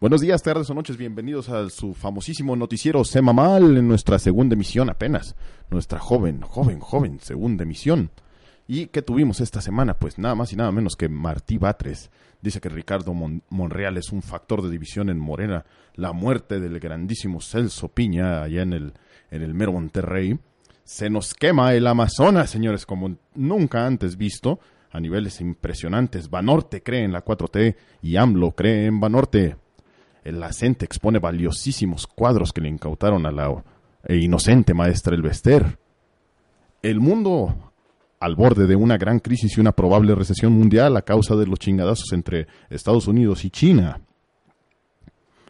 Buenos días, tardes o noches, bienvenidos a su famosísimo noticiero Sema Mal en nuestra segunda emisión apenas. Nuestra joven, joven, joven segunda emisión. ¿Y qué tuvimos esta semana? Pues nada más y nada menos que Martí Batres. Dice que Ricardo Monreal es un factor de división en Morena. La muerte del grandísimo Celso Piña allá en el, en el mero Monterrey. Se nos quema el Amazonas, señores, como nunca antes visto. A niveles impresionantes. Banorte cree en la 4T y AMLO cree en Banorte. El Acente expone valiosísimos cuadros que le incautaron a la e inocente maestra Elvester. El mundo al borde de una gran crisis y una probable recesión mundial a causa de los chingadazos entre Estados Unidos y China.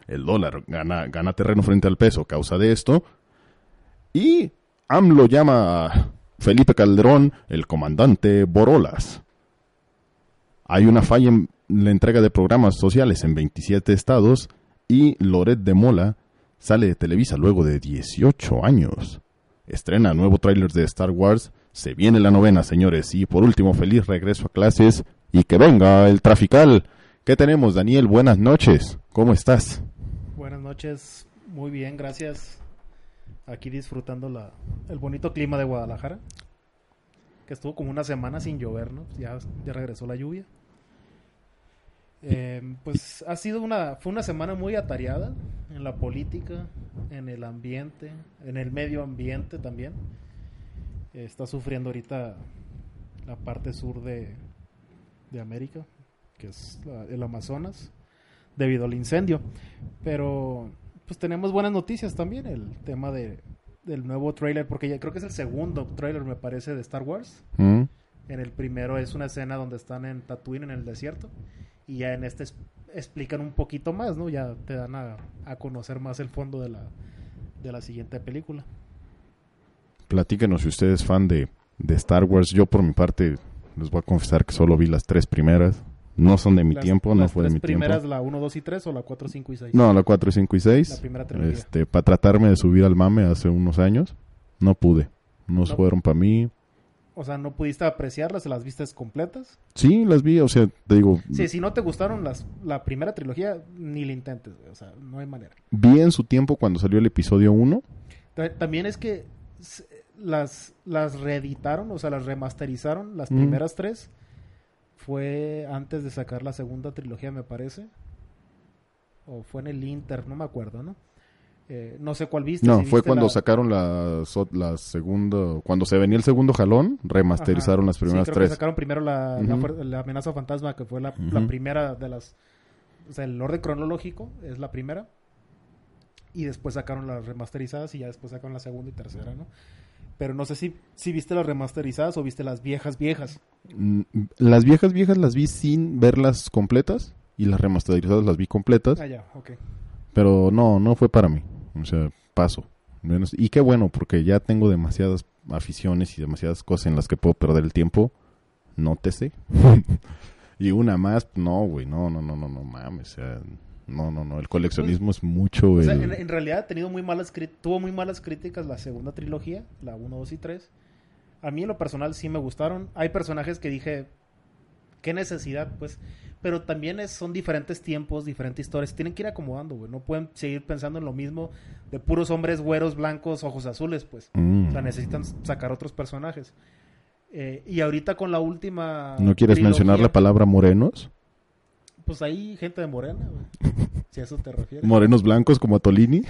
El dólar gana, gana terreno frente al peso a causa de esto. Y AMLO llama a Felipe Calderón el comandante Borolas. Hay una falla en la entrega de programas sociales en 27 estados y Loret de Mola sale de Televisa luego de 18 años. Estrena nuevo tráiler de Star Wars, se viene la novena, señores, y por último, feliz regreso a clases y que venga el trafical. ¿Qué tenemos, Daniel? Buenas noches. ¿Cómo estás? Buenas noches. Muy bien, gracias. Aquí disfrutando la, el bonito clima de Guadalajara, que estuvo como una semana sin llover, ¿no? Ya, ya regresó la lluvia. Eh, pues ha sido una, fue una semana muy atareada en la política, en el ambiente, en el medio ambiente también. está sufriendo ahorita la parte sur de, de América, que es el Amazonas, debido al incendio. Pero pues tenemos buenas noticias también, el tema de, del nuevo trailer, porque ya creo que es el segundo trailer, me parece, de Star Wars. Mm. En el primero es una escena donde están en Tatooine, en el desierto y ya en este explican un poquito más, ¿no? Ya te dan a, conocer más el fondo de la, de la siguiente película. Platíquenos si usted es fan de, Star Wars. Yo por mi parte les voy a confesar que solo vi las tres primeras. No son de mi tiempo, no fue de mi tiempo. ¿Las primeras, la 1, 2 y 3 o la 4, 5 y 6? No, la 4, 5 y 6. La primera trilogía. Este, para tratarme de subir al mame hace unos años, no pude. No, no. fueron para mí. O sea, ¿no pudiste apreciarlas? ¿Las viste completas? Sí, las vi, o sea, te digo... Sí, si no te gustaron las, la primera trilogía, ni la intentes, o sea, no hay manera. Vi en su tiempo cuando salió el episodio 1. También es que las, las reeditaron, o sea, las remasterizaron, las mm. primeras tres. Fue antes de sacar la segunda trilogía, me parece. O fue en el Inter, no me acuerdo, ¿no? Eh, no sé cuál viste. No, fue cuando sacaron la, la segunda, cuando se venía el segundo jalón, remasterizaron las primeras sí, creo tres. Que sacaron primero la, amenaza fantasma, que fue la, primera de las, o sea, el orden cronológico es la primera. Y después sacaron las remasterizadas y ya después sacaron la segunda y tercera, ¿no? Pero no sé si, si viste las remasterizadas o viste las viejas viejas. Mm, las viejas viejas las vi sin verlas completas y las remasterizadas las vi completas. Ah, ya, ok. Pero no, no fue para mí. O sea, paso. Y qué bueno, porque ya tengo demasiadas aficiones y demasiadas cosas en las que puedo perder el tiempo. Nótese. y una más, no, güey, no, no, no, no, no mames. O sea, no, no, no. El coleccionismo es mucho. O sea, en, realidad ha tenido muy malas tuvo muy malas críticas la segunda trilogía, la 1, 2 y 3. A mí en lo personal sí me gustaron. Hay personajes que dije, ¿qué necesidad? Pues pero también es, son diferentes tiempos, diferentes historias. Tienen que ir acomodando, güey. No pueden seguir pensando en lo mismo de puros hombres güeros, blancos, ojos azules, pues. Mm. O sea, necesitan sacar otros personajes. Eh, y ahorita con la última. ¿No quieres mencionar la palabra morenos? Pues hay gente de morena, güey. si a eso te refieres. ¿Morenos blancos como Tolini?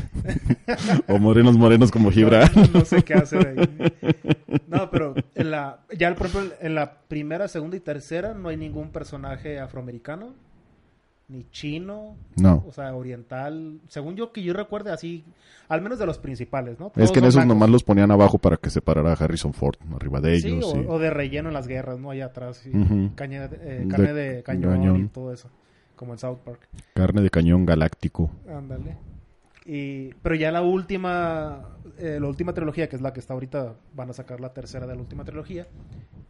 ¿O morenos morenos como Gibran? No, sé qué hacer ahí. No, pero en la, ya por ejemplo, en la primera, segunda y tercera no hay ningún personaje afroamericano. ni chino, No. o sea, oriental, según yo que yo recuerde así, al menos de los principales, ¿no? Es que en esos blancos. nomás los ponían abajo para que separara a Harrison Ford arriba de Sí, ellos. o, sí. o de relleno en las guerras, ¿no? Allá atrás. Caña de- eh, De carne de cañón, cañón. y todo eso, como en South Park. Carne de cañón galáctico. Ándale. Y, pero ya la última, eh, la última trilogía, que es la que está ahorita, van a sacar la tercera de la última trilogía,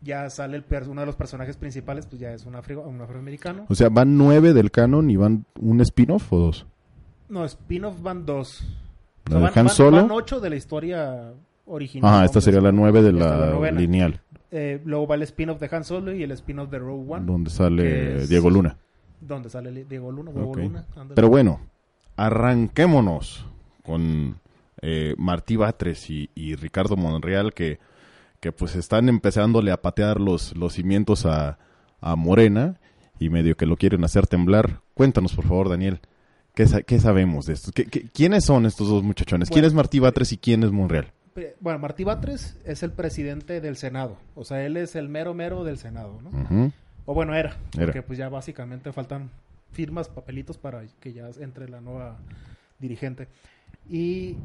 ya sale el per- uno de los personajes principales, pues ya es un, afri- un afroamericano. O sea, ¿van nueve del canon y van un spin-off o dos? No, spin-off van dos. O ¿La sea, de van, Han van- Solo? van ocho de la historia original. Ajá, esta sería la nueve de la lineal, Eh, luego va el spin-off de Han Solo y el spin-off de Rogue One, donde sale es- Diego Luna. Donde sale Diego Luna, Huevo. Pero bueno, arranquémonos con eh, Martí Batres y, y Ricardo Monreal que, que pues están empezándole a patear los, los cimientos a, a Morena y medio que lo quieren hacer temblar. Cuéntanos por favor, Daniel, ¿qué, sa- qué sabemos de esto? ¿Qué- qué- quiénes son estos dos muchachones? ¿Quién Bueno. es Martí Batres y quién es Monreal? Pe- Bueno, Martí Batres es el presidente del Senado. O sea, él es el mero mero del Senado, ¿no? O bueno, era. Era. Porque pues ya básicamente faltan firmas, papelitos para que ya entre la nueva dirigente. Y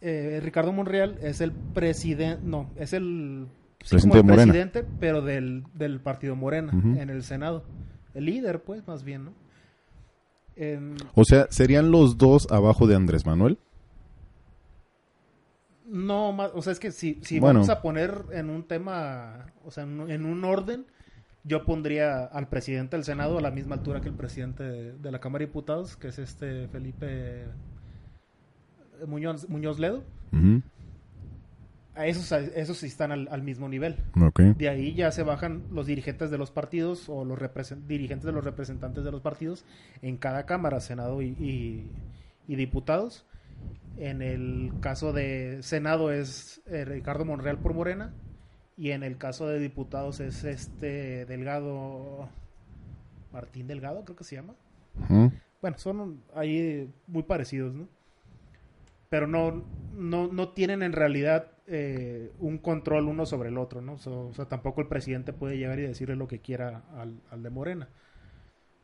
eh, Ricardo Monreal es el presidente, no, es el sí, Presidente el presidente, pero del, del partido Morena en el Senado. El líder, pues, más bien, ¿no? En- O sea, ¿serían los dos abajo de Andrés Manuel? No, más, o sea, es que si, si Bueno. vamos a poner en un tema, o sea, en un orden, yo pondría al presidente del Senado a la misma altura que el presidente de, de la Cámara de Diputados, que es este Felipe Muñoz, Muñoz Ledo. A esos, a esos sí están al, al mismo nivel. Ok. De ahí ya se bajan los dirigentes de los partidos o los dirigentes de los representantes de los partidos en cada Cámara, Senado y, y- y diputados. En el caso de Senado es eh, Ricardo Monreal por Morena y en el caso de diputados es este Delgado, Martín Delgado creo que se llama. Bueno, son ahí muy parecidos, ¿no? Pero no, no, no tienen en realidad eh, un control uno sobre el otro, ¿no? So- o sea, tampoco el presidente puede llegar y decirle lo que quiera al, al de Morena.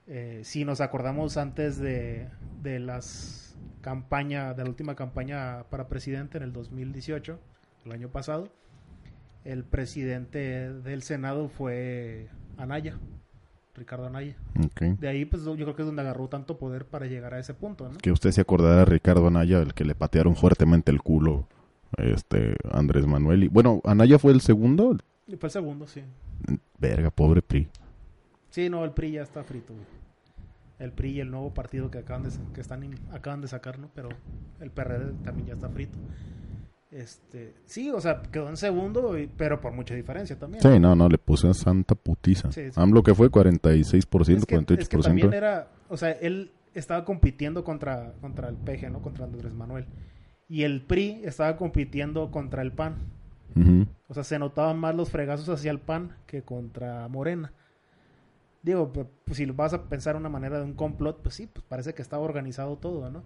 Eh, si nos acordamos antes de, de las campaña, de la última campaña para presidente en el 2018, el año pasado, el presidente del Senado fue Anaya, Ricardo Anaya. De ahí, pues yo creo que es donde agarró tanto poder para llegar a ese punto, ¿no? Que usted se acordará de Ricardo Anaya, el que le patearon fuertemente el culo este Andrés Manuel. Y, bueno, Anaya fue el segundo. Fue el segundo, sí. Verga, pobre PRI. Sí, no, el PRI ya está frito, güey. El PRI y el nuevo partido que acaban de, que están in- acaban de sacar, ¿no? Pero el PRD también ya está frito. Este, sí, o sea, quedó en segundo, y- pero por mucha diferencia también. Sí, no, no, le puse a santa putiza. Sí, sí. AMLO que fue 46%, es que, 48%. es que también era, o sea, él estaba compitiendo contra, contra el PG, ¿no? Contra Andrés Manuel. Y el PRI estaba compitiendo contra el PAN. O sea, se notaban más los fregazos hacia el PAN que contra Morena. Digo, pues, pues, si vas a pensar una manera de un complot, pues sí, pues parece que estaba organizado todo, ¿no?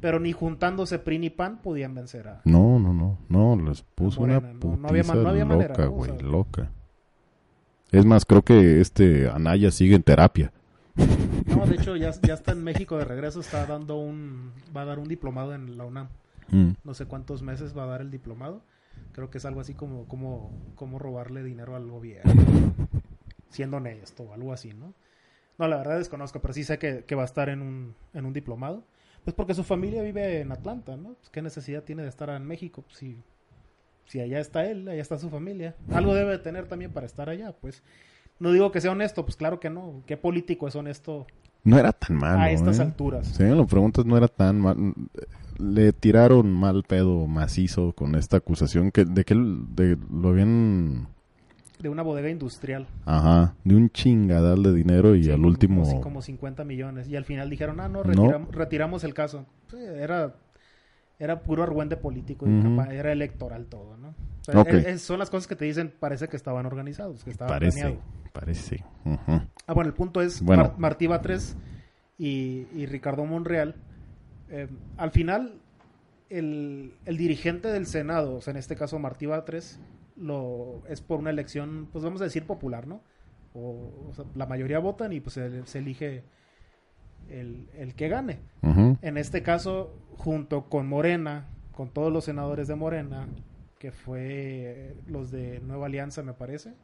Pero ni juntándose PRI ni PAN podían vencer a... No, no, no, no, les puso Morena, una putiza no había no había loca, güey, sea- loca. Es más, creo que este Anaya sigue en terapia. No, de hecho ya, ya está en México de regreso, está dando un... va a dar un diplomado en la UNAM. Mm. No sé cuántos meses va a dar el diplomado. Creo que es algo así como, como, como robarle dinero al gobierno. siendo honesto o algo así, ¿no? No, la verdad desconozco, pero sí sé que, que va a estar en un, en un diplomado. Pues porque su familia vive en Atlanta, ¿no? Pues qué necesidad tiene de estar en México. Pues si, si allá está él, allá está su familia. Algo debe de tener también para estar allá, pues. No digo que sea honesto, pues claro que no. ¿Qué político es honesto No era tan malo. a estas ¿eh? alturas? Sí, lo preguntas, no era tan mal. Le tiraron mal pedo macizo con esta acusación que de que de, lo habían. De una bodega industrial. Ajá, de un chingadal de dinero y Sí, al último. Como, como 50 millones. Y al final dijeron, ah, no, No. retiramos, el caso. Era, era puro argüente político y Ujú. campa- era electoral todo, ¿no? O sea, Ok. es- es- son las cosas que te dicen, parece que estaban organizados, que estaba Parece, planeado. parece. Ah, bueno, el punto es Bueno. Mar- Martí Batres y, y Ricardo Monreal. eh, al final, el, el dirigente del Senado, o sea, en este caso Martí Batres, lo, es por una elección, pues vamos a decir popular, ¿no? O, o sea, la mayoría votan y pues se, se elige el, el que gane. En este caso, junto con Morena, con todos los senadores de Morena, que fue eh, los de Nueva Alianza, me parece.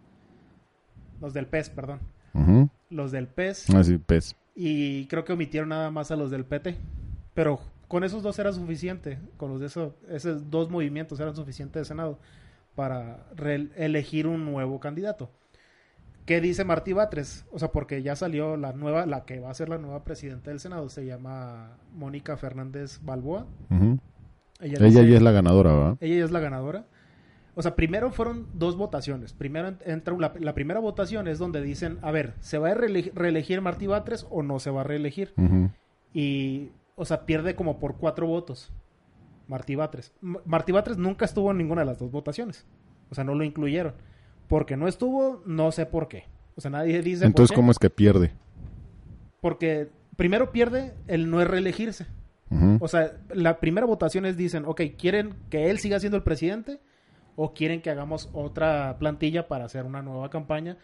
Los del PES, perdón. Los del PES. Ah, sí, pez. Y creo que omitieron nada más a los del PT. Pero con esos dos era suficiente. Con los de esos, esos dos movimientos eran suficientes de Senado para elegir un nuevo candidato. ¿Qué dice Martí Batres? O sea, porque ya salió la nueva, la que va a ser la nueva presidenta del Senado, se llama Mónica Fernández Balboa. Ella, Ella dice- ya es la ganadora, ¿verdad? ella ya es la ganadora. O sea, primero fueron dos votaciones. Primero en- entra la, la primera votación es donde dicen, a ver, ¿se va a reele- reelegir Martí Batres o no se va a reelegir? Y, o sea, pierde como por cuatro votos Martí Batres. Martí Batres nunca estuvo en ninguna de las dos votaciones. O sea, no lo incluyeron. Porque no estuvo, no sé por qué. O sea, nadie dice Entonces, por qué. ¿cómo es que pierde? Porque primero pierde el no es reelegirse. O sea, la primera votación es dicen, ok, ¿quieren que él siga siendo el presidente? ¿O quieren que hagamos otra plantilla para hacer una nueva campaña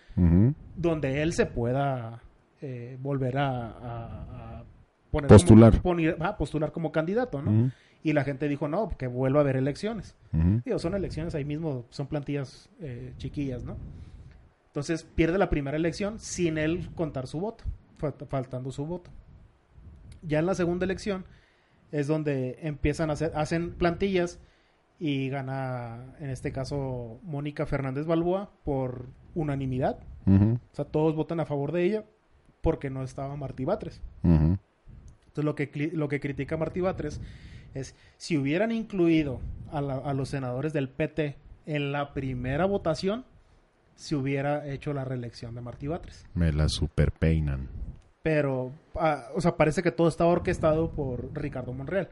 donde él se pueda eh, volver a, a- a poner Postular. Como, poner- ah, postular como candidato, ¿no? Y la gente dijo, no, que vuelva a haber elecciones. Ujú. Digo, son elecciones ahí mismo, son plantillas eh, chiquillas, ¿no? Entonces pierde la primera elección sin él contar su voto, fal- faltando su voto. Ya en la segunda elección es donde empiezan a hacer, hacen plantillas y gana, en este caso, Mónica Fernández Balboa por unanimidad. O sea, todos votan a favor de ella porque no estaba Martí Batres. Entonces lo que, lo que critica Martí Batres es si hubieran incluido a, la- a los senadores del PT en la primera votación, se hubiera hecho la reelección de Martí Batres. Me la superpeinan. Pero, ah, o sea, parece que todo estaba orquestado por Ricardo Monreal.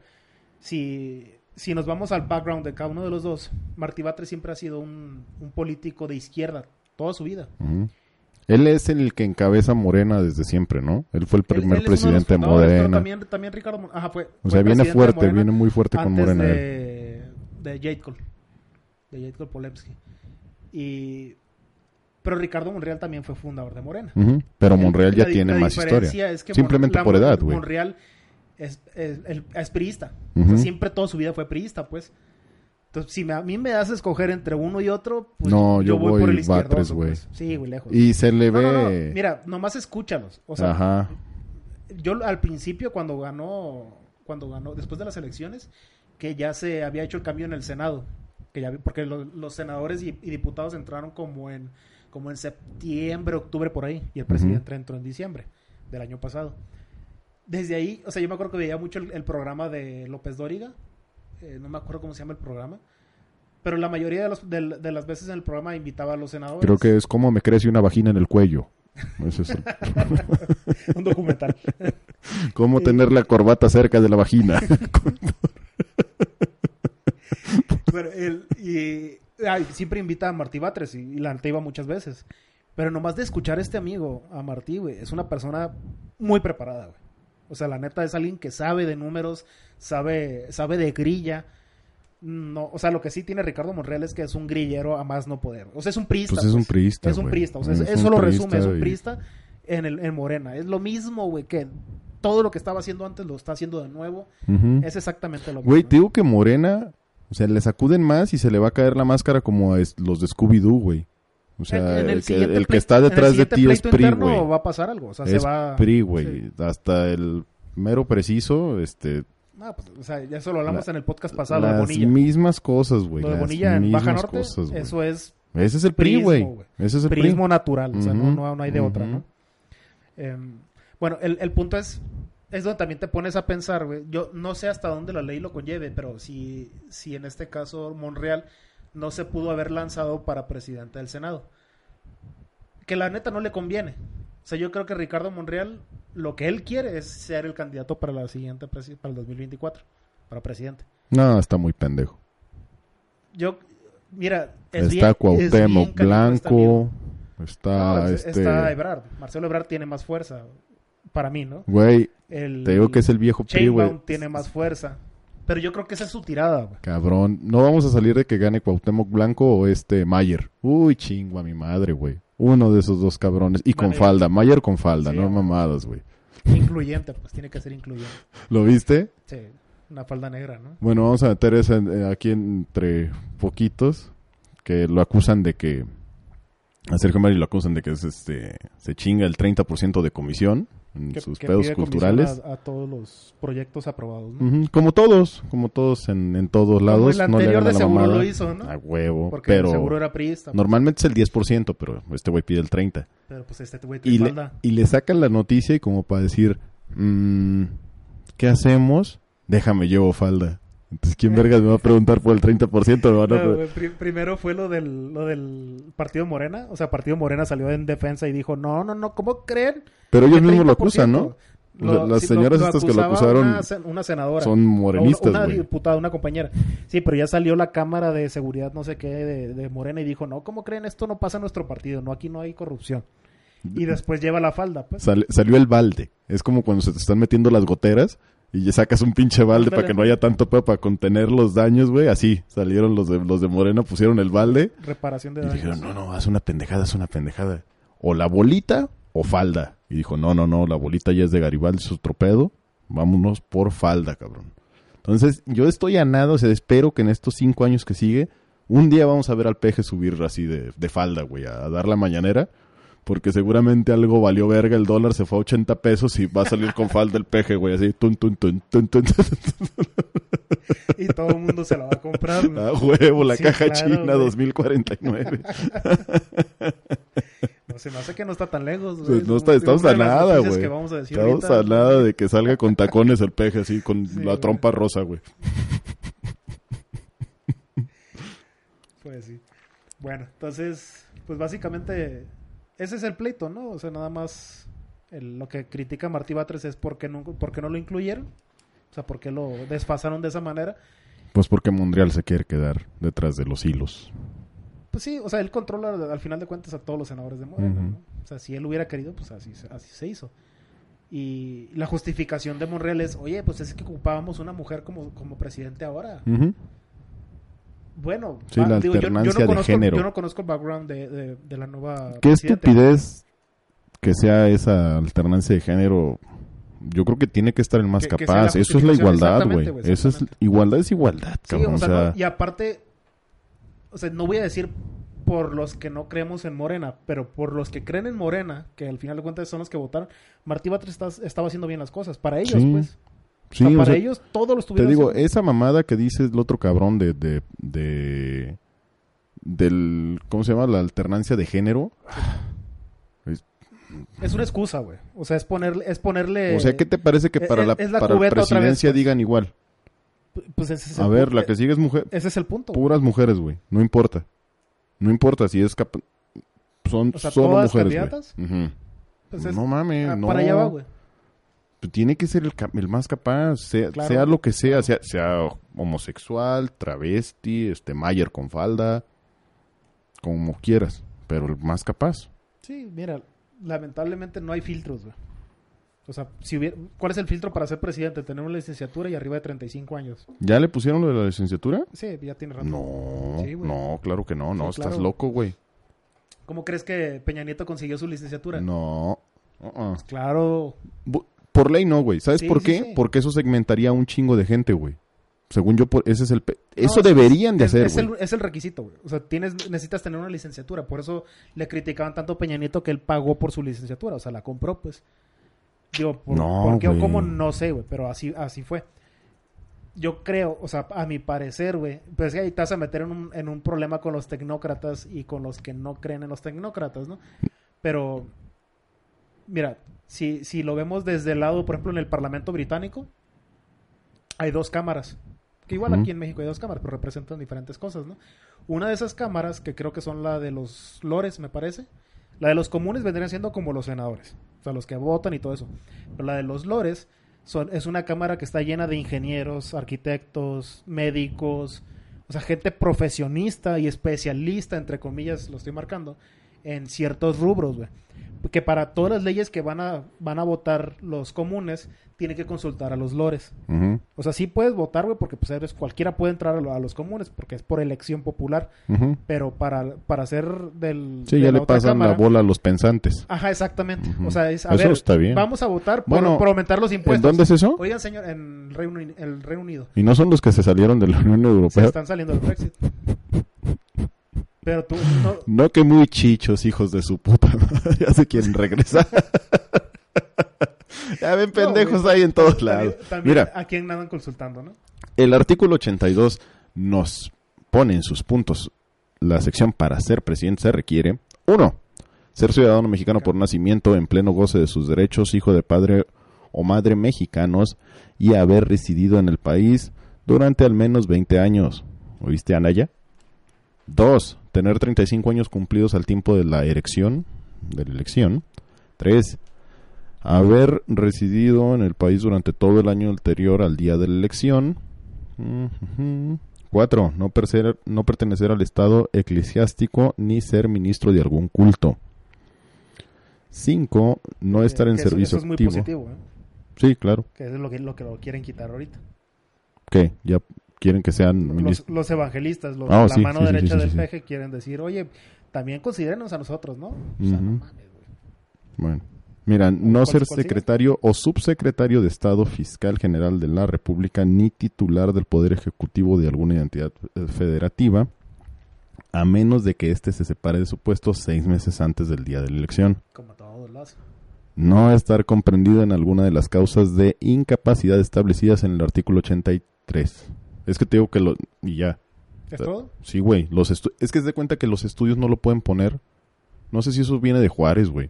Si, si nos vamos al background de cada uno de los dos, Martí Batres siempre ha sido un, un político de izquierda toda su vida. Ujú. Él es el que encabeza Morena desde siempre, ¿no? Él fue el primer él es uno de los presidente de Morena. También, también Ricardo Ajá, fue, o sea, viene fuerte, viene muy fuerte con Morena. de, de de Jadkol Polemski. Y pero Ricardo Monreal también fue fundador de Morena. Pero Monreal ya la tiene la más historia. es que Simplemente Mon- por edad, güey. Monreal es, es, el- es priista. O sea, siempre toda su vida fue priista, pues. Entonces, si me- a mí me das a escoger entre uno y otro, pues No, yo voy por el güey. pues. Sí, güey, lejos. Y se le No, ve... no, no. Mira, nomás escúchalos. O sea, Ajá. yo al principio cuando ganó cuando ganó después de las elecciones que ya se había hecho el cambio en el Senado que ya porque lo- los senadores y, y diputados entraron como en como en septiembre octubre por ahí y el presidente entró en diciembre del año pasado desde ahí o sea yo me acuerdo que veía mucho el, el programa de López Dóriga eh, no me acuerdo cómo se llama el programa pero la mayoría de, los, de, de las veces en el programa invitaba a los senadores Creo que es como me crece una vagina en el cuello. Ese es el- un documental Cómo tener la corbata cerca de la vagina. Bueno, él, y ay, siempre invita a Martí Batres y, y la iba muchas veces. Pero nomás de escuchar a este amigo, a Martí, güey, es una persona muy preparada, güey. O sea, la neta es alguien que sabe de números, sabe, sabe de grilla. No, o sea, lo que sí tiene Ricardo Monreal es que es un grillero a más no poder. O sea, es un priista. Pues es un priista, Es un priista. O sea, Es eso lo resume, es un priista en, el, en Morena. Es lo mismo, güey, que todo lo que estaba haciendo antes lo está haciendo de nuevo. Es exactamente lo mismo. Güey, te digo que Morena, o sea, le sacuden más y se le va a caer la máscara como a los de Scooby-Doo, güey. O sea, el, que, el está detrás de ti es PRI, güey. va a pasar algo. O sea, se va... PRI, güey. Sí. Hasta el mero preciso, este... Ah, pues, o sea, ya eso lo hablamos La- en el podcast pasado, de las Bonilla. mismas cosas, güey. Lo de las Bonilla en Baja mismas Norte, cosas, eso es Ese es el PRI, güey. Ese es el PRI. prismo natural. O sea, no, no, no hay de otra. ¿no? Em, bueno, el, el punto es... Es donde también te pones a pensar, güey. Yo no sé hasta dónde la ley lo conlleve, pero si, si en este caso Monreal no se pudo haber lanzado para presidente del Senado. Que la neta no le conviene. O sea, yo creo que Ricardo Monreal lo que él quiere es ser el candidato para la siguiente para el 2024, para presidente. No, está muy pendejo. Yo mira, es está bien- es Cuauhtémoc bien. Blanco. Está No, es- este... está Ebrard. Marcelo Ebrard tiene más fuerza para mí, ¿no? Güey, El te digo que es el viejo PRI, güey. Tiene más fuerza. Pero yo creo que esa es su tirada, güey. Cabrón, no vamos a salir de que gane Cuauhtémoc Blanco o este Mayer. Uy, chingo a mi madre, güey. Uno de esos dos cabrones. Y con falda, Mayer con falda, Sí, no mamadas, güey. Incluyente, pues tiene que ser incluyente. ¿Lo viste? Sí, una falda negra, ¿no? Bueno, vamos a meter en- eh, aquí entre poquitos que lo acusan de que a Sergio Mario lo acusan de que es este se chinga el 30% de comisión en Que- sus que pedos culturales. A, a todos los proyectos aprobados, ¿no? Como todos, como todos en, en todos lados. el no le anterior de seguro mamada. lo hizo, ¿no? A huevo. Porque pero seguro era priista. normalmente es el 10%, pero este güey pide el 30%. Pero pues este güey tiene Y le, falda. y le sacan la noticia y como para decir, mm, ¿qué hacemos? Déjame llevo falda. Entonces, ¿quién vergas me va a preguntar por el 30%? Me van a No, primero fue lo del, lo del Partido Morena. O sea, Partido Morena salió en defensa y dijo, no, no, no, ¿cómo creen? Pero ellos mismos lo 30%? acusan, ¿no? Lo- Las sí, señoras lo estas que lo acusaron Una, sen- una senadora. Son morenistas, Una, diputada, una compañera. Sí, pero ya salió la Cámara de Seguridad, no sé qué, de, de Morena y dijo, no, ¿cómo creen? Esto no pasa en nuestro partido. No, aquí no hay corrupción. Y después lleva la falda, pues. Salió el balde. Es como cuando se te están metiendo las goteras y sacas un pinche balde Ándale. para que no haya tanto pedo para contener los daños, güey. Así salieron los de, los de Morena, pusieron el balde Reparación de y daños. dijeron, no, no, haz una pendejada, haz una pendejada. O la bolita o falda. Y dijo, no, no, no, la bolita ya es de Garibaldi, es otro pedo. Vámonos por falda, cabrón. Entonces, yo estoy a nada, o sea, espero que en estos cinco años que sigue, un día vamos a ver al peje subir así de, de falda, güey, a, dar la mañanera. Porque seguramente algo valió verga, el dólar se fue a 80 pesos y va a salir con falda el peje, güey, así, tun, tun, tun, tun, tun. Y todo el mundo se la va a comprar. güey. A huevo, la Sí, caja claro, china güey. 2049. No, se me hace que no está tan lejos. güey. Pues no Es está- estamos a nada, güey. Estamos ahorita. a nada de que salga con tacones el peje así, con Sí, la güey. trompa rosa, güey. Pues sí. Bueno, entonces, pues básicamente ese es el pleito, ¿no? O sea, nada más el- lo que critica Martí Batres es por qué, no, por qué no lo incluyeron. O sea, por qué lo desfasaron de esa manera. Pues porque Mondreal se quiere quedar detrás de los hilos. Pues sí, o sea, él controla al final de cuentas a todos los senadores de Morena. ¿no? O sea, si él hubiera querido, pues así, se- así se hizo. Y la justificación de Monreal es, oye, pues es que ocupábamos una mujer como, como presidente ahora. Bueno, Sí, la yo- yo, alternancia no de conozco, género. yo no conozco el background de, de- de la nueva Qué presidenta. estupidez que sea esa alternancia de género. Yo creo que tiene que estar el más Que- capaz. Eso es la igualdad, güey. Eso es igualdad es igualdad, Sí, cabrón. o sea, o sea, no- y aparte, o sea, no voy a decir por los que no creemos en Morena, pero por los que creen en Morena, que al final de cuentas son los que votaron, Martí Batres estaba haciendo bien las cosas. Para ellos, Sí. pues. Sí, O sea, o para sea, ellos todo lo Te estuvieron digo, haciendo. esa mamada que dice el otro cabrón de, de, de- del, ¿cómo se llama? La alternancia de género. Es una excusa, güey. O sea, es ponerle... Es ponerle o sea, ¿qué te parece que eh, para es- la, es la para vez, presidencia pues. digan igual? Pues ese es A el ver, pu- la que sigue es mujer, Ese es el punto. puras mujeres, güey. No importa. No importa si es cap- son O sea, solo ¿todas mujeres, güey. candidatas? Ujú. Pues es- no mames, ah, no. Para allá va, güey. Pues Tiene que ser el, más capaz, sea, Claro. sea lo que sea, sea, sea homosexual, travesti, este Mayer con falda, como quieras, pero el más capaz. Sí, mira, lamentablemente no hay filtros, güey. O sea, si hubiera, ¿cuál es el filtro para ser presidente? Tener una licenciatura y arriba de 35 años. ¿Ya le pusieron lo de la licenciatura? Sí, ya tiene rato. No, Sí, no, claro que no, no, Sí, estás claro. loco, güey. ¿Cómo crees que Peña Nieto consiguió su licenciatura? No. uh-uh. Claro. Bu- Por ley no, güey. ¿Sabes Sí, por sí, qué? sí. Porque eso segmentaría a un chingo de gente, güey. Según yo, por- ese es el... pe- No, Eso es- deberían de hacer, es el, güey. es el requisito, güey. O sea, tienes, necesitas tener una licenciatura. Por eso le criticaban tanto a Peña Nieto que él pagó por su licenciatura. O sea, la compró, pues. Digo, ¿por, No, ¿por qué o cómo? No sé, güey. Pero así, así fue. Yo creo, o sea, a mi parecer, güey. Pues que ahí te vas a meter en un, en un problema con los tecnócratas y con los que no creen en los tecnócratas, ¿no? Pero, mira, si, si lo vemos desde el lado, por ejemplo, en el Parlamento británico, hay dos cámaras. Que igual aquí en México hay dos cámaras, pero representan diferentes cosas, ¿no? Una de esas cámaras, que creo que son la de los lores, me parece. La de los comunes vendrían siendo como los senadores. O sea, los que votan y todo eso. Pero la de los lores son, es una cámara que está llena de ingenieros, arquitectos, médicos, o sea, gente profesionista y especialista, entre comillas, lo estoy marcando, en ciertos rubros, güey. Que para todas las leyes que van a, van a votar los comunes, tienen que consultar a los lores. O sea, sí puedes votar, güey, porque pues eres, cualquiera puede entrar a, lo- a los comunes, porque es por elección popular. Pero para, para ser del... Sí, de ya la le otra pasan cámara- la bola a los pensantes. Ajá, exactamente. O sea, es, a Eso ver, está bien. vamos a votar por, Bueno, por aumentar los ¿En impuestos. dónde es eso? Oigan, señor, en Reino, el Reino Unido. Y no son los que se salieron de la Unión Se Europea. están saliendo del Brexit. Pero tú no... No que muy chichos, hijos de su puta. madre. ya se quieren regresar. ya ven pendejos No, ahí en todos también- lados. También Mira, a quién andan consultando, ¿no? el artículo 82 nos pone en sus puntos la sección para ser presidente se requiere uno ser ciudadano mexicano por nacimiento en pleno goce de sus derechos hijo de padre o madre mexicanos y haber residido en el país durante al menos 20 años ¿oíste Anaya? Dos, tener 35 años cumplidos al tiempo de la erección de la elección Tres, haber residido en el país durante todo el año anterior al día de la elección Ujú. Cuatro, no, no pertenecer al estado eclesiástico ni ser ministro de algún culto. Cinco, no estar en eso- servicio eso es muy activo. positivo, ¿eh? Sí, claro. Que es lo que, lo que lo quieren quitar ahorita. ¿Qué? ¿Ya quieren que sean Los, ministros? los evangelistas, los, Ah, la sí, mano sí, derecha sí, del peje quieren decir, oye, también considérenos a nosotros, ¿no? O sea, Ujú. no mames, güey. Bueno. Mira, no ¿Cuál- ser secretario o subsecretario de Estado Fiscal General de la República ni titular del Poder Ejecutivo de alguna entidad eh, federativa, a menos de que éste se separe de su puesto seis meses antes del día de la elección. Como todos los. No estar comprendido en alguna de las causas de incapacidad establecidas en el artículo 83. Es que te digo que lo... Y ya. ¿Es todo? Sí, güey. Los estu- es que es de cuenta que los estudios no lo pueden poner. No sé si eso viene de Juárez, güey.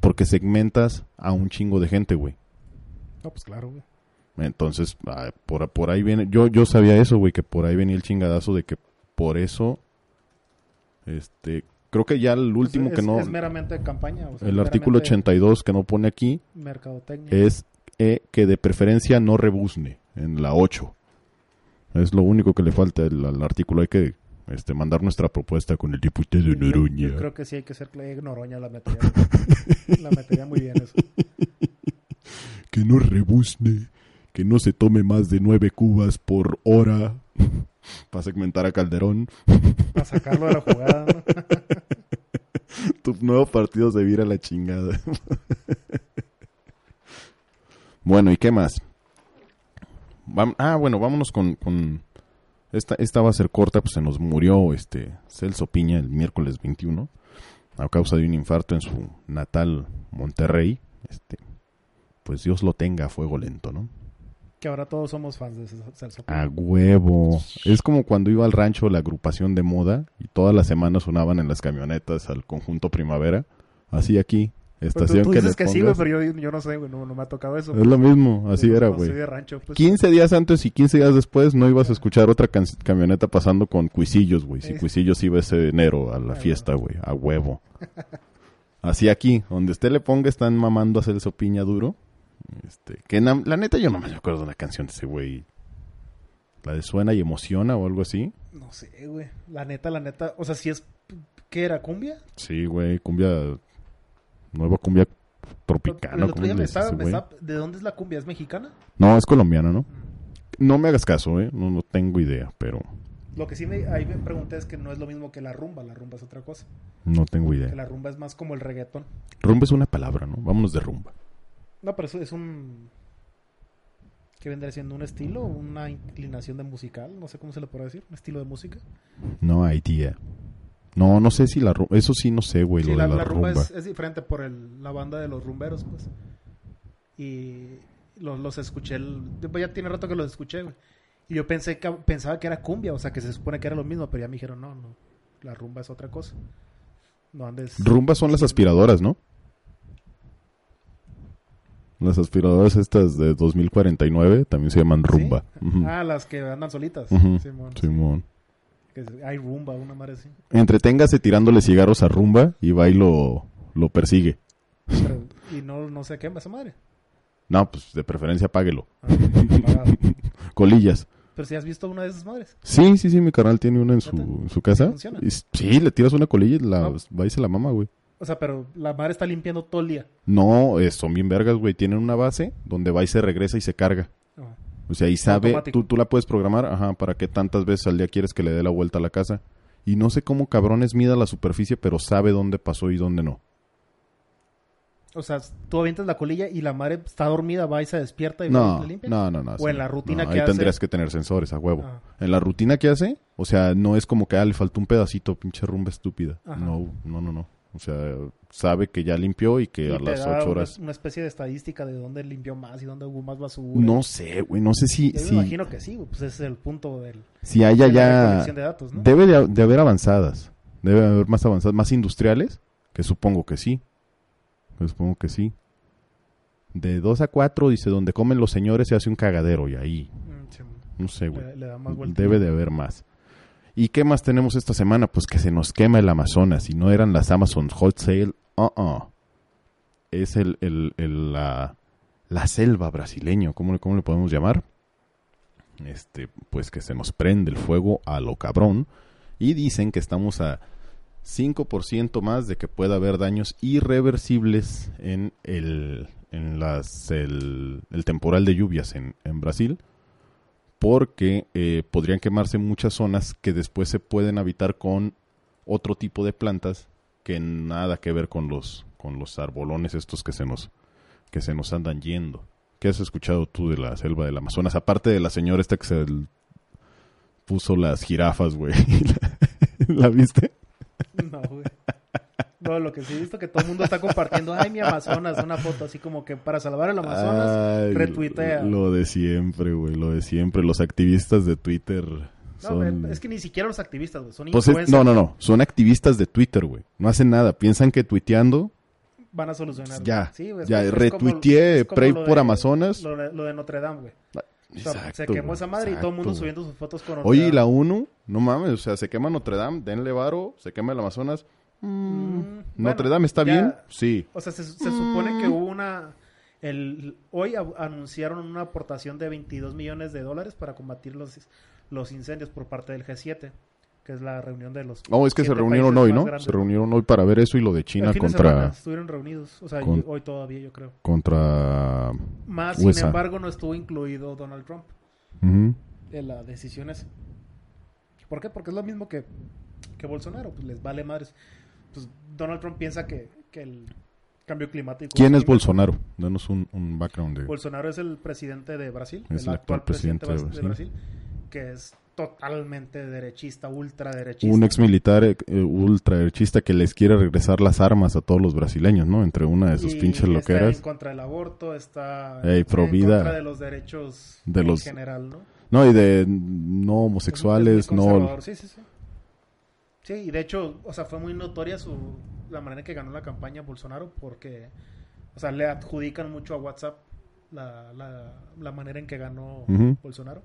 Porque segmentas a un chingo de gente, güey. No, pues claro, güey. Entonces, ah, por, por ahí viene... Yo, yo sabía eso, güey, que por ahí venía el chingadazo de que por eso... Este... Creo que ya el último Es- que no... Es meramente campaña. o sea, el artículo meramente 82 que no pone aquí Mercadotecnia. es eh, que de preferencia no rebuzne en la 8. Es lo único que le falta al, al artículo. Hay que este, mandar nuestra propuesta con el diputado yo- Noroña. Yo, creo que sí hay que ser Clay Noroña la metería. la metería muy bien eso. Que no rebuzne, que no se tome más de nueve cubas por hora para segmentar a Calderón. Para sacarlo de la jugada, ¿no? tu nuevo partido se vira a la chingada. bueno, ¿y qué más? Ah, bueno, vámonos con, con esta, esta va a ser corta, pues se nos murió este Celso Piña el miércoles 21 a causa de un infarto en su natal Monterrey. Este, pues Dios lo tenga a fuego lento, ¿no? Que ahora todos somos fans de Celso. A huevo. Es como cuando iba al rancho la agrupación de moda y todas las semanas sonaban en las camionetas al conjunto Primavera. Así aquí, estación tú, tú que dices le que sí, güey, pero yo, yo no sé, güey, no, no me ha tocado eso. Es lo mismo, así era, güey. de rancho, pues. 15 días antes y 15 días después no ibas a escuchar otra camioneta pasando con cuisillos, güey. Si cuisillos iba ese enero a la fiesta, güey. A huevo. Así aquí, donde usted le ponga, están mamando a Celso Piña duro. Este, que na- la neta yo no me acuerdo de una canción de ese güey. La de Suena y Emociona o algo así. No sé, güey. La neta, la neta. O sea, si es. ¿Qué era? ¿Cumbia? Sí, güey, cumbia... Nueva cumbia estaba- ¿De dónde es la cumbia? ¿Es mexicana? No, es colombiana, ¿no? No me hagas caso, ¿eh? No, no tengo idea, pero Lo que sí me, ahí me pregunté es que no es lo mismo que la rumba. La rumba es otra cosa. no tengo Que idea. la rumba es más como el reggaetón. Rumba es una palabra, ¿no? Vámonos de rumba. No, pero eso es un... ¿Qué vendría siendo? ¿Un estilo? ¿Una inclinación de musical? No sé cómo se le puede decir. ¿Un estilo de música? No idea. No, no sé si la rumba... Eso sí no sé, güey, Sí, lo la, de la, la rumba, rumba. Es, es diferente por el, la banda de los rumberos, pues. Y los, los escuché... el- ya tiene rato que los escuché, güey. Y yo pensé que, pensaba que era cumbia, o sea, que se supone que era lo mismo, pero ya me dijeron, no, no. La rumba es otra cosa. No andes... Rumba son las aspiradoras, ¿no? Las aspiradoras estas de 2049 también se llaman rumba. ¿Sí? Ujú. Ah, las que andan solitas. Simón. Simón. Que hay rumba, una madre así. Entreténgase tirándole cigarros a rumba y va y lo, lo persigue. Pero- y no, no se quema esa madre. No, pues de preferencia páguelo. Ah. Colillas. Pero si has visto una de esas madres. Sí, sí, sí, mi canal tiene una en su, en su casa. Sí, le tiras una colilla y la, No. va y se la mama, güey. O sea, pero la madre está limpiando todo el día. No, eh, son bien vergas, güey. Tienen una base donde va y se regresa y se carga. O sea, ahí sabe, Automático. tú, tú la puedes programar, ajá, para qué tantas veces al día quieres que le dé la vuelta a la casa. Y no sé cómo cabrones mida la superficie, pero sabe dónde pasó y dónde no. O sea, tú avientas la colilla y la madre está dormida, va y se despierta y va y No, la limpia. no, no, no. O en la rutina no, que Ahí hace. tendrías que tener sensores, a huevo. Ah. En la rutina que hace, o sea, no es como que, ah, le faltó un pedacito, pinche rumba estúpida. Ajá. No, no, no, no. O sea, sabe que ya limpió y que Y a las ocho horas... Una, especie de estadística de dónde limpió más y dónde hubo más basura. No sé, güey, no sé si, Yo si, me imagino que sí, güey, pues ese es el punto del, si haya de ya... de datos, ¿no? Debe de, de haber avanzadas. Debe de haber más avanzadas, más industriales, que supongo que sí. Que supongo que sí. De 2 a 4, dice, donde comen los señores se hace un cagadero y ahí, Mm, sí, no sé, güey. le, le da más vuelta. Debe de haber más. ¿Y qué más tenemos esta semana? Pues que se nos quema el Amazonas y no eran las Amazon Hot Sale. Uh-uh. Es el, el- el- la, la selva brasileño, ¿cómo, ¿cómo le podemos llamar? Este, pues que se nos prende el fuego a lo cabrón. Y dicen que estamos a 5% más de que pueda haber daños irreversibles en el, en las, el temporal de lluvias en, en Brasil porque eh, podrían quemarse muchas zonas que después se pueden habitar con otro tipo de plantas que nada que ver con los con los arbolones estos que se nos que se nos andan yendo. ¿Qué has escuchado tú de la selva del Amazonas? Aparte de la señora esta que se puso las jirafas, güey. ¿La, ¿La viste? No, güey. No, lo que sí he visto que todo el mundo está compartiendo, ay, mi Amazonas, una foto así como que para salvar el Amazonas, Ay, retuitea. Lo de siempre, güey, lo de siempre. Los activistas de Twitter No, son... güey, es que ni siquiera los activistas, güey, son Pues es- no, no, no. Son activistas de Twitter, güey. No hacen nada. Piensan que tuiteando Van a solucionar. Ya, Sí, güey, ya, retuiteé Pray por de- Amazonas. Lo de, lo de Notre Dame, güey. O sea, se Exacto, quemó esa madre y todo el mundo exacto, subiendo sus fotos con. Notre Oye, y Dame. la ONU, no mames, o sea, se quema Notre Dame, denle varo, se quema el Amazonas. Mm, Mm, Notre bueno, Dame está ya- bien, sí. O sea, se, se supone que hubo una... El, hoy a- anunciaron una aportación de 22 millones de dólares para combatir los, los incendios por parte del G7, que es la reunión de los... Oh, es que se reunieron hoy, ¿no? grandes. Se reunieron hoy para ver eso y lo de China semana contra estuvieron reunidos, o sea, con- hoy todavía yo creo. contra Más, USA. sin embargo, no estuvo incluido Donald Trump Ujú. en la decisión esa. ¿Por qué? Porque es lo mismo que, que Bolsonaro, pues les vale madres. Pues Donald Trump piensa que, que el cambio climático... ¿Quién es. Bolsonaro? Danos un, un background de Bolsonaro es el presidente de Brasil, Es el, actual, actual presidente, presidente de Brasil, que es totalmente derechista, ultraderechista. un ex militar eh, ultraderechista que les quiere regresar las armas a todos los brasileños, ¿no? Entre una de sus Y pinches Está loqueras. en contra del aborto, está Ey, pro en vida. contra de los derechos De en los- general, ¿no? No, y de no homosexuales, no... Sí, sí, sí. Sí, y de hecho, o sea, fue muy notoria su la manera en que ganó la campaña Bolsonaro porque, o sea, le adjudican mucho a WhatsApp la, la, la manera en que ganó. Bolsonaro.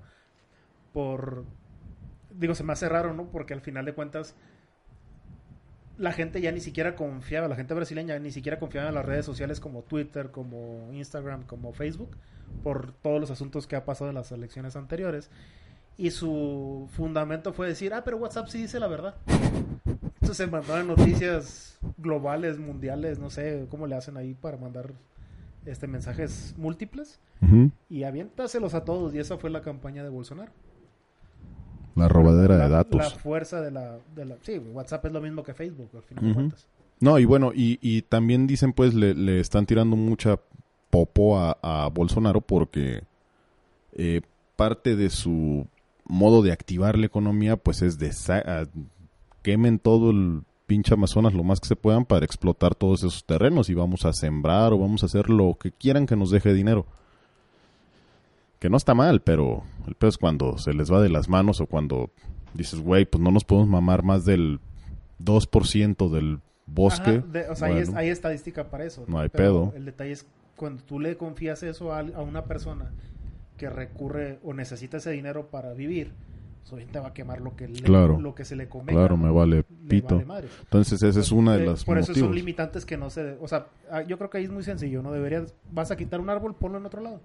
Por, digo, se me hace raro, ¿no? Porque al final de cuentas, la gente ya ni siquiera confiaba, la gente brasileña ni siquiera confiaba en las redes sociales como Twitter, como Instagram, como Facebook, por todos los asuntos que ha pasado en las elecciones anteriores. Y su fundamento fue decir, ah, pero WhatsApp sí dice la verdad. Entonces se mandaban noticias globales, mundiales, no sé cómo le hacen ahí para mandar este mensajes múltiples y aviéntaselos a todos. Y esa fue la campaña de Bolsonaro. La robadera La- de datos. La fuerza de la, de la... Sí, WhatsApp es lo mismo que Facebook, al final de cuentas. No, y bueno, y, y también dicen, pues, le, le están tirando mucha popo a, a Bolsonaro porque eh, parte de su modo de activar la economía, pues, es de sa- a- quemen todo el pinche Amazonas lo más que se puedan para explotar todos esos terrenos y vamos a sembrar o vamos a hacer lo que quieran que nos deje dinero. Que no está mal, pero el peor es cuando se les va de las manos o cuando dices, güey, pues no nos podemos mamar más del 2% del bosque. Ajá, de- o sea, hay, es- Bueno. hay estadística para eso. No hay pedo. El detalle es cuando tú le confías eso a, a una persona que recurre o necesita ese dinero para vivir, pues obviamente va a quemar lo que, le- Claro. lo que se le convenga. Claro, me vale Le pito. vale. Entonces esa es una de Eh, las Por eso son motivos. limitantes que no se... O sea, ah, yo creo que ahí es muy sencillo, ¿no? Deberías... Vas a quitar un árbol, ponlo en otro lado.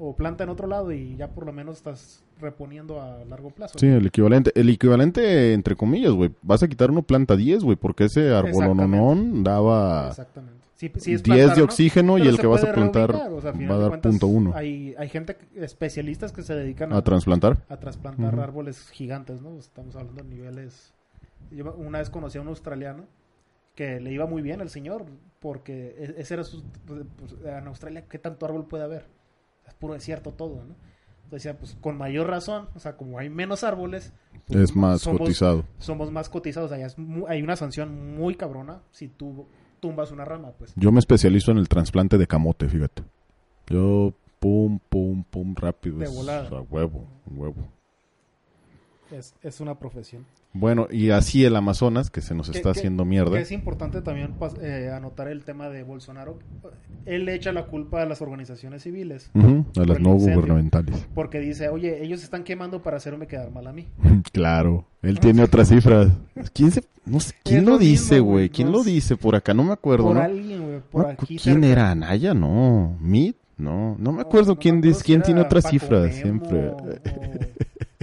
O planta en otro lado y ya por lo menos estás reponiendo a largo plazo. Sí, el equivalente, el equivalente entre comillas, güey. Vas a quitar uno planta 10, güey, porque ese arbolononón daba Exactamente. Sí, sí es 10 plantar, de ¿no? oxígeno y el que vas a plantar o sea, a va a dar cuentas, punto uno. Hay, hay gente, especialistas que se dedican a a trasplantar Ujú. árboles gigantes, ¿no? Estamos hablando de niveles... Yo una vez conocí a un australiano que le iba muy bien al señor, porque e- ese era su... pues, en Australia, ¿qué tanto árbol puede haber? Es puro desierto todo, ¿no? Entonces decía, pues con mayor razón, o sea, como hay menos árboles... pues, Es más somos- cotizado. Somos más cotizados, allá es mu- hay una sanción muy cabrona si tú tumbas una rama, pues. Yo me especializo en el trasplante de camote, fíjate. Yo pum, pum, pum, rápido. De volada. a huevo, huevo. Es, es una profesión. Bueno, y así el Amazonas, que se nos está que- haciendo mierda. Que es importante también eh, anotar el tema de Bolsonaro. Él le echa la culpa a las organizaciones civiles. A las no incendio. gubernamentales. Porque dice, oye, ellos están quemando para hacerme quedar mal a mí. claro, él tiene otras cifras. ¿Quién se, no sé, quién lo lo dice, güey? ¿Quién no lo dice? Por acá no me acuerdo, por ¿no? alguien, güey, por No, aquí. ¿Quién cerca. era? ¿Anaya? No. ¿Mid? No, no me No, acuerdo no quién, dice, quién tiene otras Paco cifras, Memo siempre.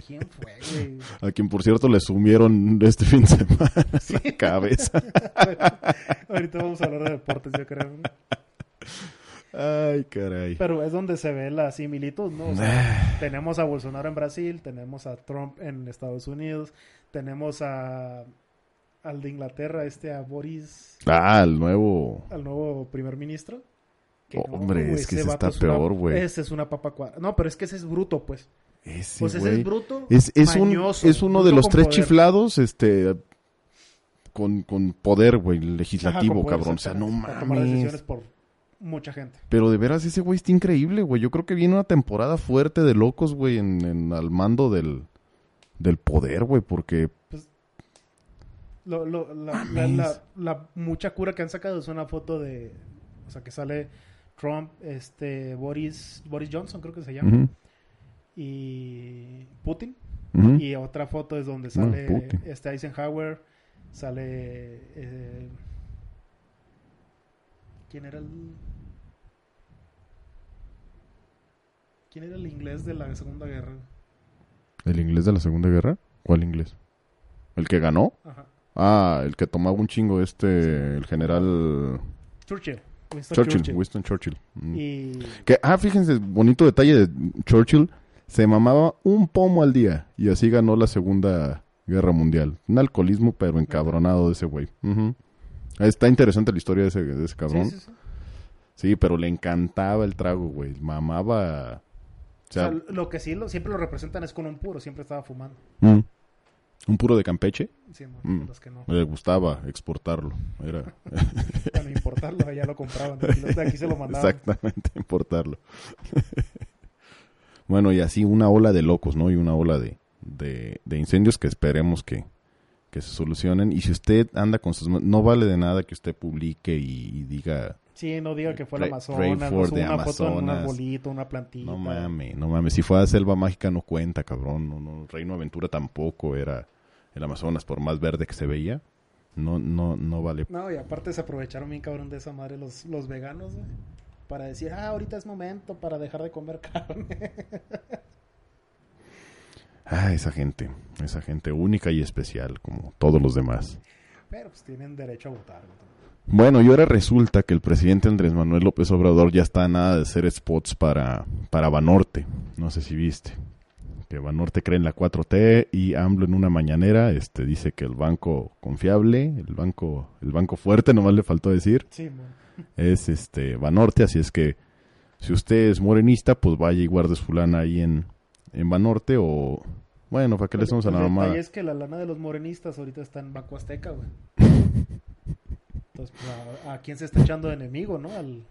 ¿Quién fue, güey? A quien, por cierto, le sumieron este fin de semana la cabeza. Ahorita vamos a hablar de deportes, yo creo. ¿no? Ay, caray. Pero es donde se ve la similitud, ¿no? O sea, tenemos a Bolsonaro en Brasil, tenemos a Trump en Estados Unidos, tenemos a al de Inglaterra, este a Boris, Ah, el nuevo. al nuevo primer ministro. Hombre, es que ese está peor, güey. Ese es una papa cuadra. No, pero es que ese es bruto, pues. Ese, Pues ese es bruto. Es, es un, es uno de los tres poder. chiflados, este, con, con poder, güey, legislativo, cabrón. O sea, no para tomar decisiones mames. por mucha gente. Pero de veras, ese güey está increíble, güey. Yo creo que viene una temporada fuerte de locos, güey, en, en- al mando del, del poder, güey, porque Lo, lo- la, la- la- la mucha cura que han sacado es una foto de, o sea, que sale Trump, este, Boris, Boris Johnson creo que se llama, y Putin. Y otra foto es donde sale este Eisenhower, sale, eh, ¿quién era el, quién era el inglés de la Segunda Guerra? ¿El inglés de la Segunda Guerra? ¿Cuál inglés? ¿El que ganó? Ajá. Ah, el que tomaba un chingo este, el general Churchill. Winston Churchill, Churchill. Winston Churchill. Mm. Y Que, ah, fíjense, bonito detalle de Churchill. Se mamaba un pomo al día y así ganó la Segunda Guerra Mundial. Un alcoholismo, pero encabronado de ese güey. Está interesante la historia de ese, de ese cabrón. Sí, Sí, sí, sí. pero le encantaba el trago, güey. Mamaba. O O sea, sea, lo que sí lo, siempre lo representan es con un puro, siempre estaba fumando. mm, un puro de Campeche. Sí, Mm. los que no. Le gustaba exportarlo. Era importarlo, ya lo compraban. De aquí se lo mandaban. exactamente importarlo. bueno, y así una ola de locos, ¿no? Y una ola de, de, de incendios que esperemos que, que se solucionen. Y si usted anda con sus... No vale de nada que usted publique y, y diga... Sí, no diga que fue el Amazonas, no una foto en un Amazonas. arbolito, una plantita. No mames, no mames. Si fue a Selva Mágica no cuenta, cabrón. No, no, Reino Aventura tampoco era el Amazonas, por más verde que se veía. No, no, no vale. No, y aparte se aprovecharon bien cabrón de esa madre los, los veganos, güey, Para decir, ah, ahorita es momento para dejar de comer carne. Ah, esa gente. Esa gente única y especial, como todos los demás. Pero pues tienen derecho a votar. güey. Bueno, y ahora resulta que el presidente Andrés Manuel López Obrador ya está a nada de hacer spots para, para Banorte. No sé si viste. Que Banorte cree en la 4T y AMLO en una mañanera este, dice que el banco confiable, el banco, el banco fuerte, nomás le faltó decir, Sí, mo. Es este Banorte. Así es que si usted es morenista, pues vaya y guarde su lana ahí en, en Banorte o... Bueno, ¿para qué le estamos a la mamá? detalle es que la lana de los morenistas ahorita está en Banco Azteca, güey. Entonces, pues, ¿a, a quién se está echando de enemigo, no? Al,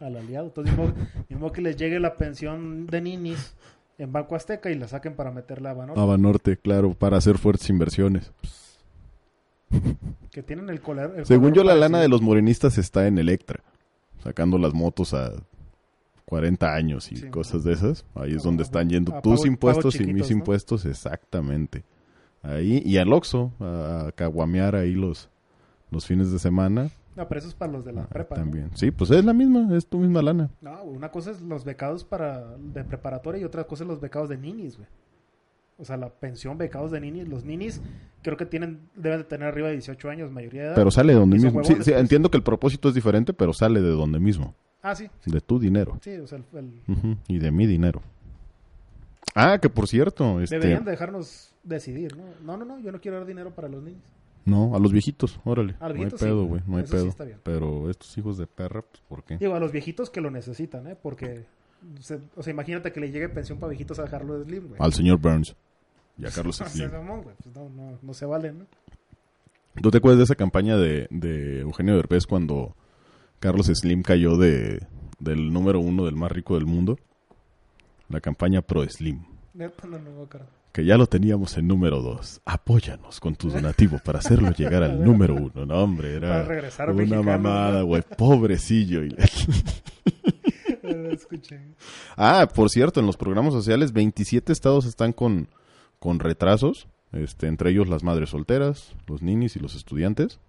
al aliado. Entonces, mismo, mismo que les llegue la pensión de ninis en Banco Azteca y la saquen para meterla a Banorte. A Banorte, claro, para hacer fuertes inversiones. Que tienen el color. el Según color yo, la parecido. lana de los morenistas está en Electra, sacando las motos a 40 años y Sí. cosas de esas. Ahí es donde están yendo a tus impuestos y mis ¿no? impuestos, exactamente. Ahí, y al Oxxo, a, a caguamear ahí los, los fines de semana. No, pero eso es para los de la prepa. ¿no? También. Sí, pues es la misma, es tu misma lana. No, una cosa es los becados para de preparatoria y otra cosa es los becados de ninis, güey. O sea, la pensión becados de ninis. Los ninis creo que tienen deben de tener arriba de 18 años, mayoría de edad. Pero sale de donde mismo. Sí, sí, pues. entiendo que el propósito es diferente, pero sale de donde mismo. Ah, sí. De tu dinero. Sí, o sea, el- Y de mi dinero. Ah, que por cierto, este... deberían dejarnos decidir, ¿no? No, no, no, yo no quiero dar dinero para los niños. No, a los viejitos, órale. A los no hay sí, pedo, güey, no hay eso sí pedo. está bien. Pero estos hijos de perra, pues, ¿por qué? Digo, a los viejitos que lo necesitan, ¿eh? Porque, o sea, imagínate que le llegue pensión para viejitos a Carlos Slim, güey. Al señor Burns y a Carlos Slim. pues no, no, no se vale, ¿no? ¿Tú te acuerdas de esa campaña de, de Eugenio Derbez cuando Carlos Slim cayó de, del número uno del más rico del mundo? La campaña Pro Slim. Neta, no, no, cara. Que ya lo teníamos en número dos. Apóyanos con tu donativo para hacerlo llegar al número uno. No, hombre, Para era regresar una mexicanos, mamada, güey. Pobrecillo. Y- Lo escuché. Ah, por cierto, en los programas sociales 27 estados están con, con retrasos, este, entre ellos las madres solteras, los ninis y los estudiantes.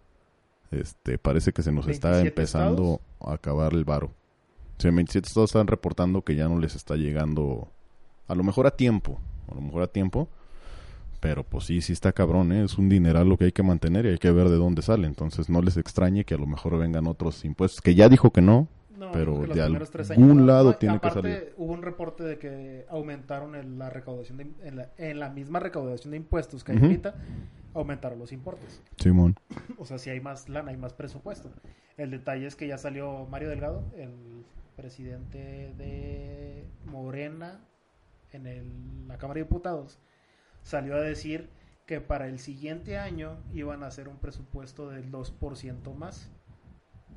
Este, parece que se nos está 27 empezando a acabar el varo. Sí, en 27 estados están reportando que ya no les está llegando, a lo mejor a tiempo, a lo mejor a tiempo, pero pues sí, sí está cabrón, ¿eh? es un dineral lo que hay que mantener y hay que ver de dónde sale. Entonces no les extrañe que a lo mejor vengan otros impuestos, que ya dijo que no, No, Pero que de algún lado no, tiene que aparte, salir. Hubo un reporte de que aumentaron el- la recaudación de, en, la, en la misma recaudación de impuestos que hay Ujú. ahorita, aumentaron los importes. Simón. O sea, si hay más lana, hay más presupuesto. El detalle es que ya salió Mario Delgado, el presidente de Morena en el- la Cámara de Diputados, salió a decir que para el siguiente año iban a hacer un presupuesto del 2% más.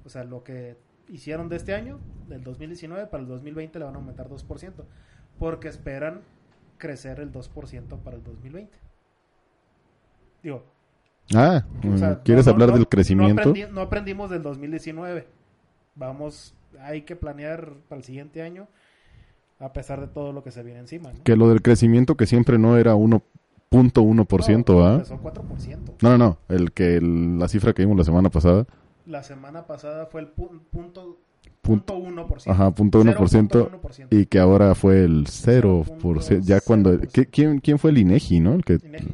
O sea, lo que hicieron de este año, del 2019, para el 2020 le van a aumentar 2%, porque esperan crecer el 2% para el 2020. Digo, Ah, o sea, ¿quieres no- hablar no- del no crecimiento? aprendi- No, aprendimos del 2019. Vamos, hay que planear para el siguiente año, a pesar de todo lo que se viene encima. ¿no? Que lo del crecimiento que siempre no era 1.1%, No, ¿ah? empezó 4%. No, no, no, el que el- la cifra que vimos la semana pasada, La semana pasada fue el pu- punto, Punto- punto 1%. ajá, punto 1%, 0.1%. y que ahora fue el 0%, ya cuando 0.0%. ¿qué- ¿quién, quién fue el INEGI, no? El que Inegi, sí.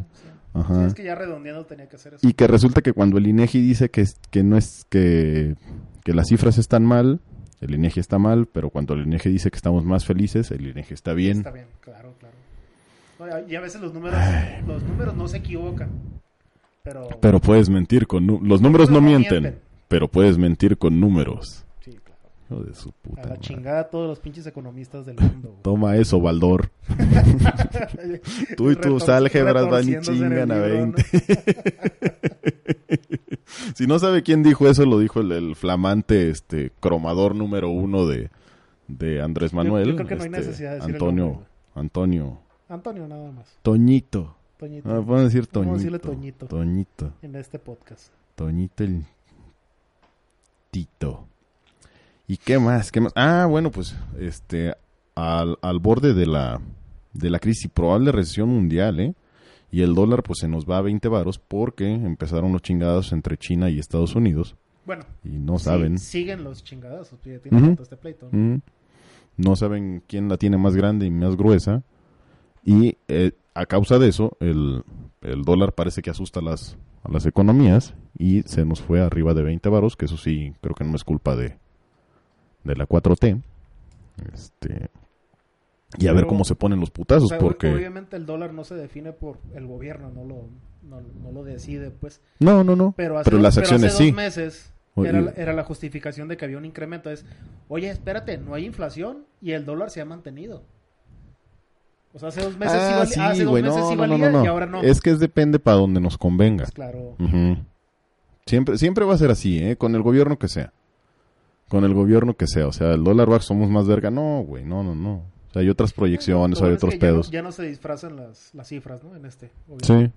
Ajá. Sí, es que ya redondeando tenía que hacer eso. y que resulta que cuando el INEGI dice que que no es que que las cifras están mal, el INEGI está mal, pero cuando el INEGI dice que estamos más felices, el INEGI está bien. Está bien, claro, claro. No, y a veces los números, los números no se equivocan. Pero, Pero puedes mentir con los números no no mienten, mienten. Pero puedes mentir con números. sí, claro. Hijo de su puta A la madre. chingada todos los pinches economistas del mundo. güey. Toma eso, Baldor. Tú y tus álgebras van y chingan a libro, 20. si no sabe quién dijo eso, lo dijo el, el flamante este cromador número uno de, de Andrés Manuel. yo creo que no hay este, necesidad de decir Antonio, Antonio. Antonio nada más. Toñito. Toñito. Ah, pueden decir Toñito. Vamos a decirle Toñito. Toñito. En este podcast. Toñito el ¿Y qué más? ¿Qué más? Ah, bueno, pues este al, al borde de la de la crisis y probable recesión mundial, ¿eh? Y el dólar pues se nos va a 20 varos porque empezaron los chingados entre China y Estados Unidos Bueno, y no sí, saben siguen los chingadazos. Ya Ujú. rato este pleito. ¿no? No saben quién la tiene más grande y más gruesa y eh, a causa de eso el, el dólar parece que asusta las a las economías y se nos fue arriba de 20 varos, que eso sí creo que no es culpa de de la 4T. Este y a ver cómo se ponen los putazos O sea, porque Obviamente el dólar no se define por el gobierno, no lo, no, no lo decide, pues. no, no, no, Pero, hace, pero las pero hace acciones dos sí. meses era, era la justificación de que había un incremento. Es, oye, espérate, no hay inflación y el dólar se ha mantenido. O sea, hace dos meses Ah, valía, sí, hace dos meses no, sí no, no, y ahora no. Es que es depende para donde nos convenga. Pues claro. Ujú. Siempre, siempre va a ser así, ¿eh? Con el gobierno que sea. Con el gobierno que sea. O sea, el dólar bajo somos más verga. No, güey, no, no, no. O sea, hay otras proyecciones, hay otros pedos. Ya no, se disfrazan las, las cifras, ¿no? En este. obviamente. Sí.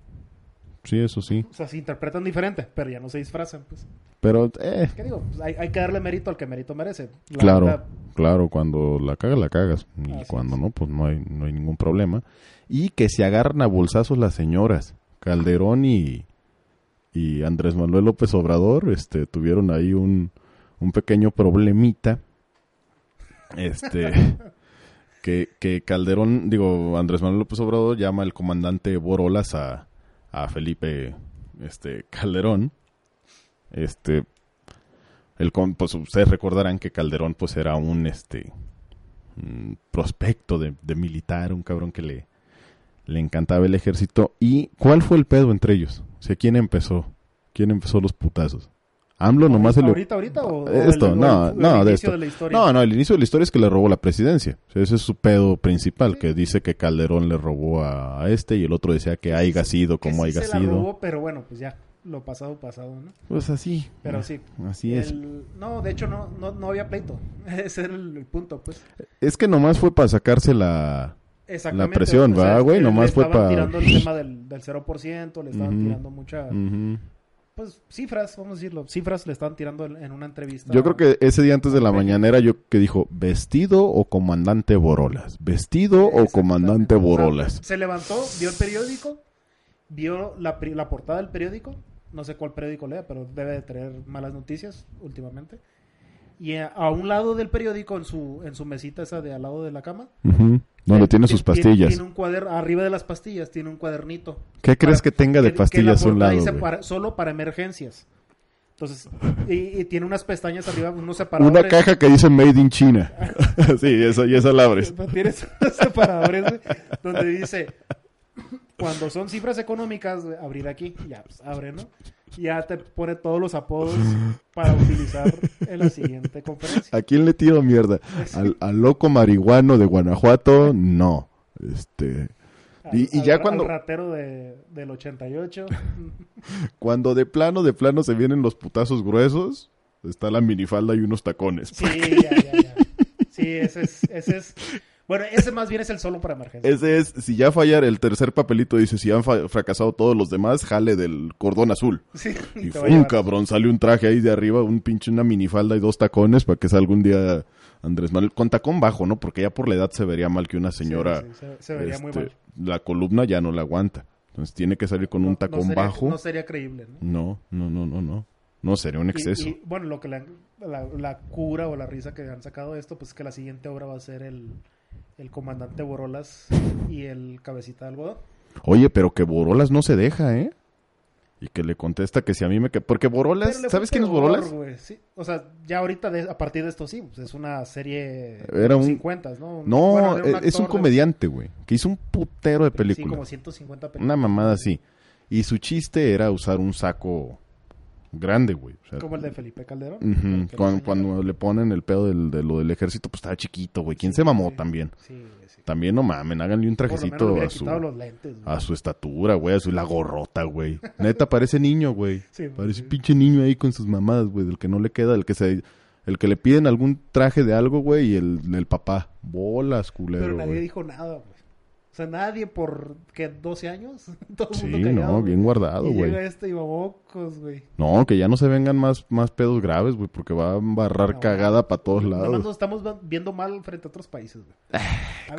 Sí, eso sí. O sea, se interpretan diferente, pero ya no se disfrazan, pues. Pero, eh, ¿Qué digo? Pues hay, hay que darle mérito al que mérito merece. La claro, claro, cuando la cagas, la cagas. Y Así cuando es. no, pues no hay, no hay ningún problema. Y que se agarran a bolsazos las señoras. Calderón y, y Andrés Manuel López Obrador este, tuvieron ahí un, un pequeño problemita. Este. que, que Calderón, digo, Andrés Manuel López Obrador llama al comandante Borolas a, a Felipe este, Calderón. Este. El, pues ustedes recordarán que Calderón pues era un este prospecto de, de militar, un cabrón que le, le encantaba el ejército. ¿Y cuál fue el pedo entre ellos? O sea, ¿quién empezó? ¿Quién empezó los putazos? AMLO nomás se le... ¿Ahorita, ahorita o, o Esto, el- o no, el- el no, de inicio esto. la historia? No, no, el inicio de la historia es que le robó la presidencia. O sea, ese es su pedo principal, Sí. que dice que Calderón le robó a, a este y el otro decía que haya sido como sí haya se la sido. robó, pero bueno, pues ya, lo pasado, pasado, ¿no? Pues así. Pero sí. Así es. El- no, de hecho no, no, no había pleito. Ese era el, el punto, pues. Es que nomás fue para sacarse la... Exactamente. presión, o sea, ¿verdad, güey? le- Nomás le fue estaban pa- tirando el tema del, del 0%, le estaban Ujú. tirando mucha... Ujú. Pues cifras, vamos a decirlo. Cifras le estaban tirando en, una entrevista. Yo creo que ese día antes de la mañanera yo que dijo vestido o comandante Borolas, vestido o comandante Borolas. se levantó, vio el periódico, vio la, la portada del periódico. No sé cuál periódico lea, pero debe de traer malas noticias últimamente. Y a, a un lado del periódico, en su, en su mesita esa de al lado de la cama. Ujú. Donde eh, tiene ti- sus Tiene, pastillas. tiene un cuaderno, arriba de las pastillas tiene un cuadernito. ¿Qué crees para- que tenga de que- pastillas que a la un lado? para- solo para emergencias. Entonces, y, y tiene unas pestañas arriba, unos separadores. Una caja que dice Made in China. sí, esa, y esa la abres. Tienes unos separadores donde dice cuando son cifras económicas, abrir aquí, ya pues, abre, ¿no? Ya te pone todos los apodos para utilizar en la siguiente conferencia. ¿A quién le tiro mierda? ¿Al, al loco marihuano de Guanajuato? No. Este, Y- y Al- ya al- cuando- al ratero de, del 88. cuando de plano, de plano se vienen los putazos gruesos, está la minifalda y unos tacones. Sí, ya, ya, ya. Sí, ese es, ese es. Bueno, ese más bien es el solo para emergencia. Ese es, si ya fallar el tercer papelito, dice, si han fracasado todos los demás, jale del cordón azul. Sí, Y llevar. cabrón, sale un traje ahí de arriba, un pinche, una minifalda y dos tacones para que salga un día Andrés Manuel. Con tacón bajo, ¿no? Porque ya por la edad se vería mal que una señora... Sí, sí, se, se vería muy este, mal. La columna ya no la aguanta. Entonces tiene que salir con un no tacón sería- bajo. No sería creíble, ¿no? No, no, no, no, no. No, sería un Y- exceso. Y, bueno, lo que la, la, la cura o la risa que han sacado de esto, pues es que la siguiente obra va a ser el, el comandante Borolas y el cabecita de algodón. Oye, pero que Borolas no se deja, ¿eh? Y que le contesta que si a mí me... que- Porque Borolas... ¿Sabes quién es Borolas? sí. O sea, ya ahorita, de- a partir de esto sí, pues es una serie Era de un- 50, ¿no? No, Bueno, era e- es un comediante, güey. Que hizo un putero de Sí, películas. como 150 películas. Una mamada así. Y su chiste era usar un saco grande, güey. O sea, Como el de Felipe Calderón. que cuando, le ponen el pedo del, de lo del ejército, pues estaba chiquito, güey. ¿Quién se mamó sí. también? Sí, sí. También no mamen, háganle un trajecito a su, lentes. a su estatura, güey, a su la gorrota, güey. Neta, parece niño, güey. Sí, Parece pinche niño ahí con sus mamadas, güey, del que no le queda, el que se... El que le piden algún traje de algo, güey, y el, el papá. Bolas, culero, Pero nadie güey. dijo nada, güey. O sea, nadie por, ¿qué? ¿12 años? Todo el Sí, mundo callado, no, bien guardado, güey. llega este y babocos, güey. No, que ya no se vengan más, más pedos graves, güey, porque va a embarrar No, cagada para todos lados. nos estamos viendo mal frente a otros países, güey.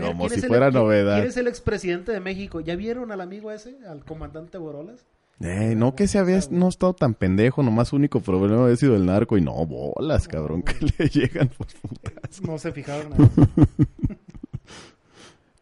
Como ¿quién si el- fuera quién- novedad. ¿Quién es el expresidente de México? ¿Ya vieron al amigo ese? ¿Al comandante Borolas? Eh, no que se había no estado tan pendejo, nomás único problema había sido el narco y no, bolas, cabrón, que le llegan pues, putas. No se fijaron.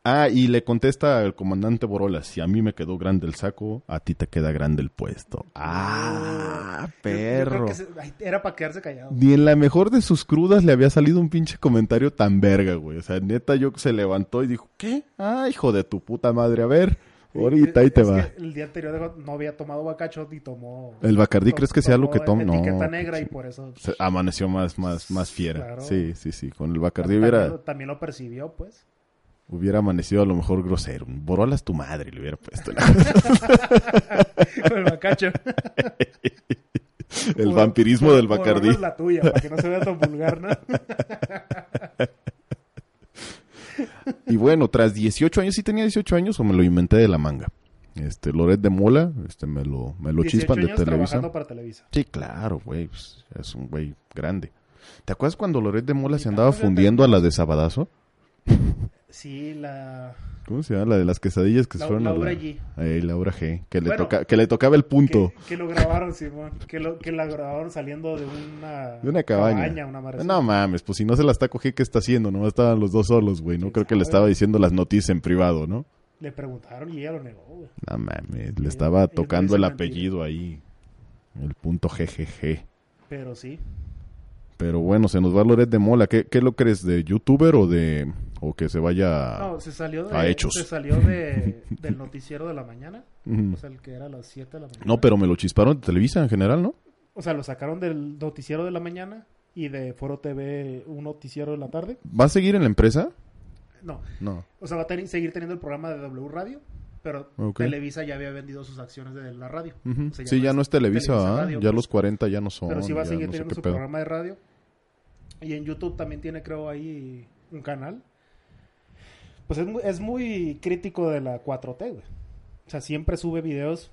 Ah, y le contesta al comandante Borolas, si a mí me quedó grande el saco, a ti te queda grande el puesto. Ah, Yo- yo creo perro. que era para quedarse callado. Ni en la mejor de sus crudas le había salido un pinche comentario tan verga, güey. O sea, neta, yo se levantó y dijo, ¿qué? Ah, hijo de tu puta madre, a ver, ahorita ahí te Es va. el día anterior dijo, no había tomado bacacho y tomó... ¿El Bacardí crees que sea lo que toma? No. Etiqueta negra y por eso... Se amaneció más, más, más fiera. Claro. Sí, sí, sí. Con el Bacardí también, hubiera, también lo percibió, pues. Hubiera amanecido a lo mejor grosero. Borolas tu madre le hubiera puesto. Con el bacacho. el Por- vampirismo del Bacardí. la tuya, para que no se vea tan vulgar, ¿no? Y bueno, tras 18 años, ¿sí tenía 18 años o me lo inventé de la manga? Este, Loret de Mola, este, me lo, me lo 18 chispan de Televisa. trabajando para Televisa. Sí, claro, güey, pues, es un güey grande. ¿Te acuerdas cuando Loret de Mola se andaba fundiendo a la de Sabadazo? Sí, la... ¿Cómo se llama? La de las quesadillas que se La- fueron Laura a la... G. Eh, Laura G. Que le, Bueno, toca, que le tocaba el punto. Que, que lo grabaron, Simón. Que, lo, que la grabaron saliendo de una... De una cabaña. una no mames, pues si no se la está cogiendo, ¿qué está haciendo? Nomás estaban los dos solos, güey. No ¿Quién creo que le estaba diciendo las noticias en privado, ¿no? Le preguntaron y ella lo negó, güey. No mames, le estaba ella tocando el mentira. apellido ahí. El punto GGG. Pero sí. Pero bueno, se nos va Loret de Mola. ¿Qué, qué lo crees? ¿De youtuber o de... o que se vaya No, se salió de... a hechos? Se salió de, del noticiero de la mañana. O sea, el que era a las 7 de la mañana. No, pero me lo chisparon de Televisa en general, ¿no? O sea, lo sacaron del noticiero de la mañana y de Foro TV un noticiero de la tarde. ¿Va a seguir en la empresa? No, No. o sea, va a tener- seguir teniendo el programa de W Radio, pero. Televisa ya había vendido sus acciones de la radio. O sea, sí, ya no es Televisa. Radio, ya pues. los 40 ya no son. Pero sí va a ya seguir no teniendo su pedo. programa de radio. Y en YouTube también tiene, creo, ahí un canal. Pues es muy, es muy crítico de la 4T, güey. O sea, siempre sube videos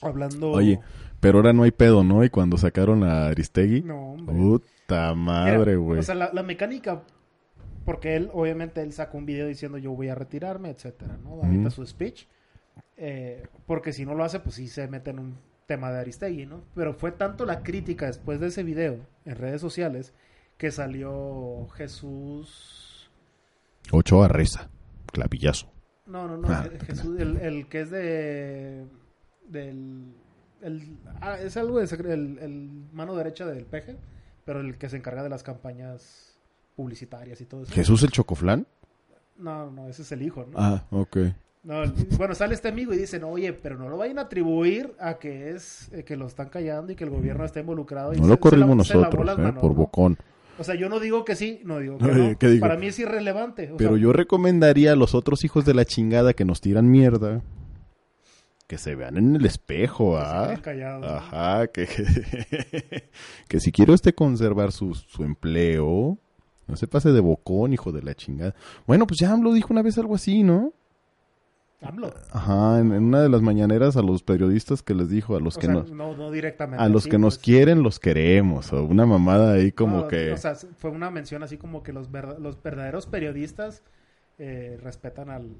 hablando... Oye, pero ahora no hay pedo, ¿no? Y cuando sacaron a Aristegui. No, hombre. Puta madre, güey. O sea, la, la mecánica... Porque él, obviamente, él sacó un video diciendo yo voy a retirarme, etcétera, ¿no? Ahorita su speech. Eh, porque si no lo hace, pues sí se mete en un tema de Aristegui, ¿no? Pero fue tanto la crítica después de ese video en redes sociales que salió Jesús... Ochoa reza. Clavillazo. No, no, no. Ah, Je- Jesús, el, el que es de... Del... El, ah, es algo de... El, el mano derecha del peje, pero el que se encarga de las campañas publicitarias y todo eso. ¿Jesús el Chocoflán? No, no, ese es el hijo, ¿no? Ah, ok. No, el- bueno, sale este amigo y dice, no, oye, pero no lo vayan a atribuir a que es eh, que lo están callando y que el gobierno está involucrado. Y No se- lo corrimos se nosotros, eh, manos, por ¿no? bocón. O sea, yo no digo que sí, no digo que no. ¿qué digo? Para mí es irrelevante. o Pero sea, yo recomendaría a los otros hijos de la chingada que nos tiran mierda que se vean en el espejo, que ¿ah? callados, ¿no? Ajá, que, que si quiere usted conservar su, su empleo, no se pase de bocón, hijo de la chingada. Bueno, pues ya AMLO dijo una vez algo así, ¿no? AMLO. Ajá, en, en una de las mañaneras a los periodistas que les dijo, a los O que sea, nos, no, no directamente. a los que nos quieren, los queremos, o una mamada ahí como No, que... O sea, fue una mención así como que los, verda- los verdaderos periodistas eh, respetan al,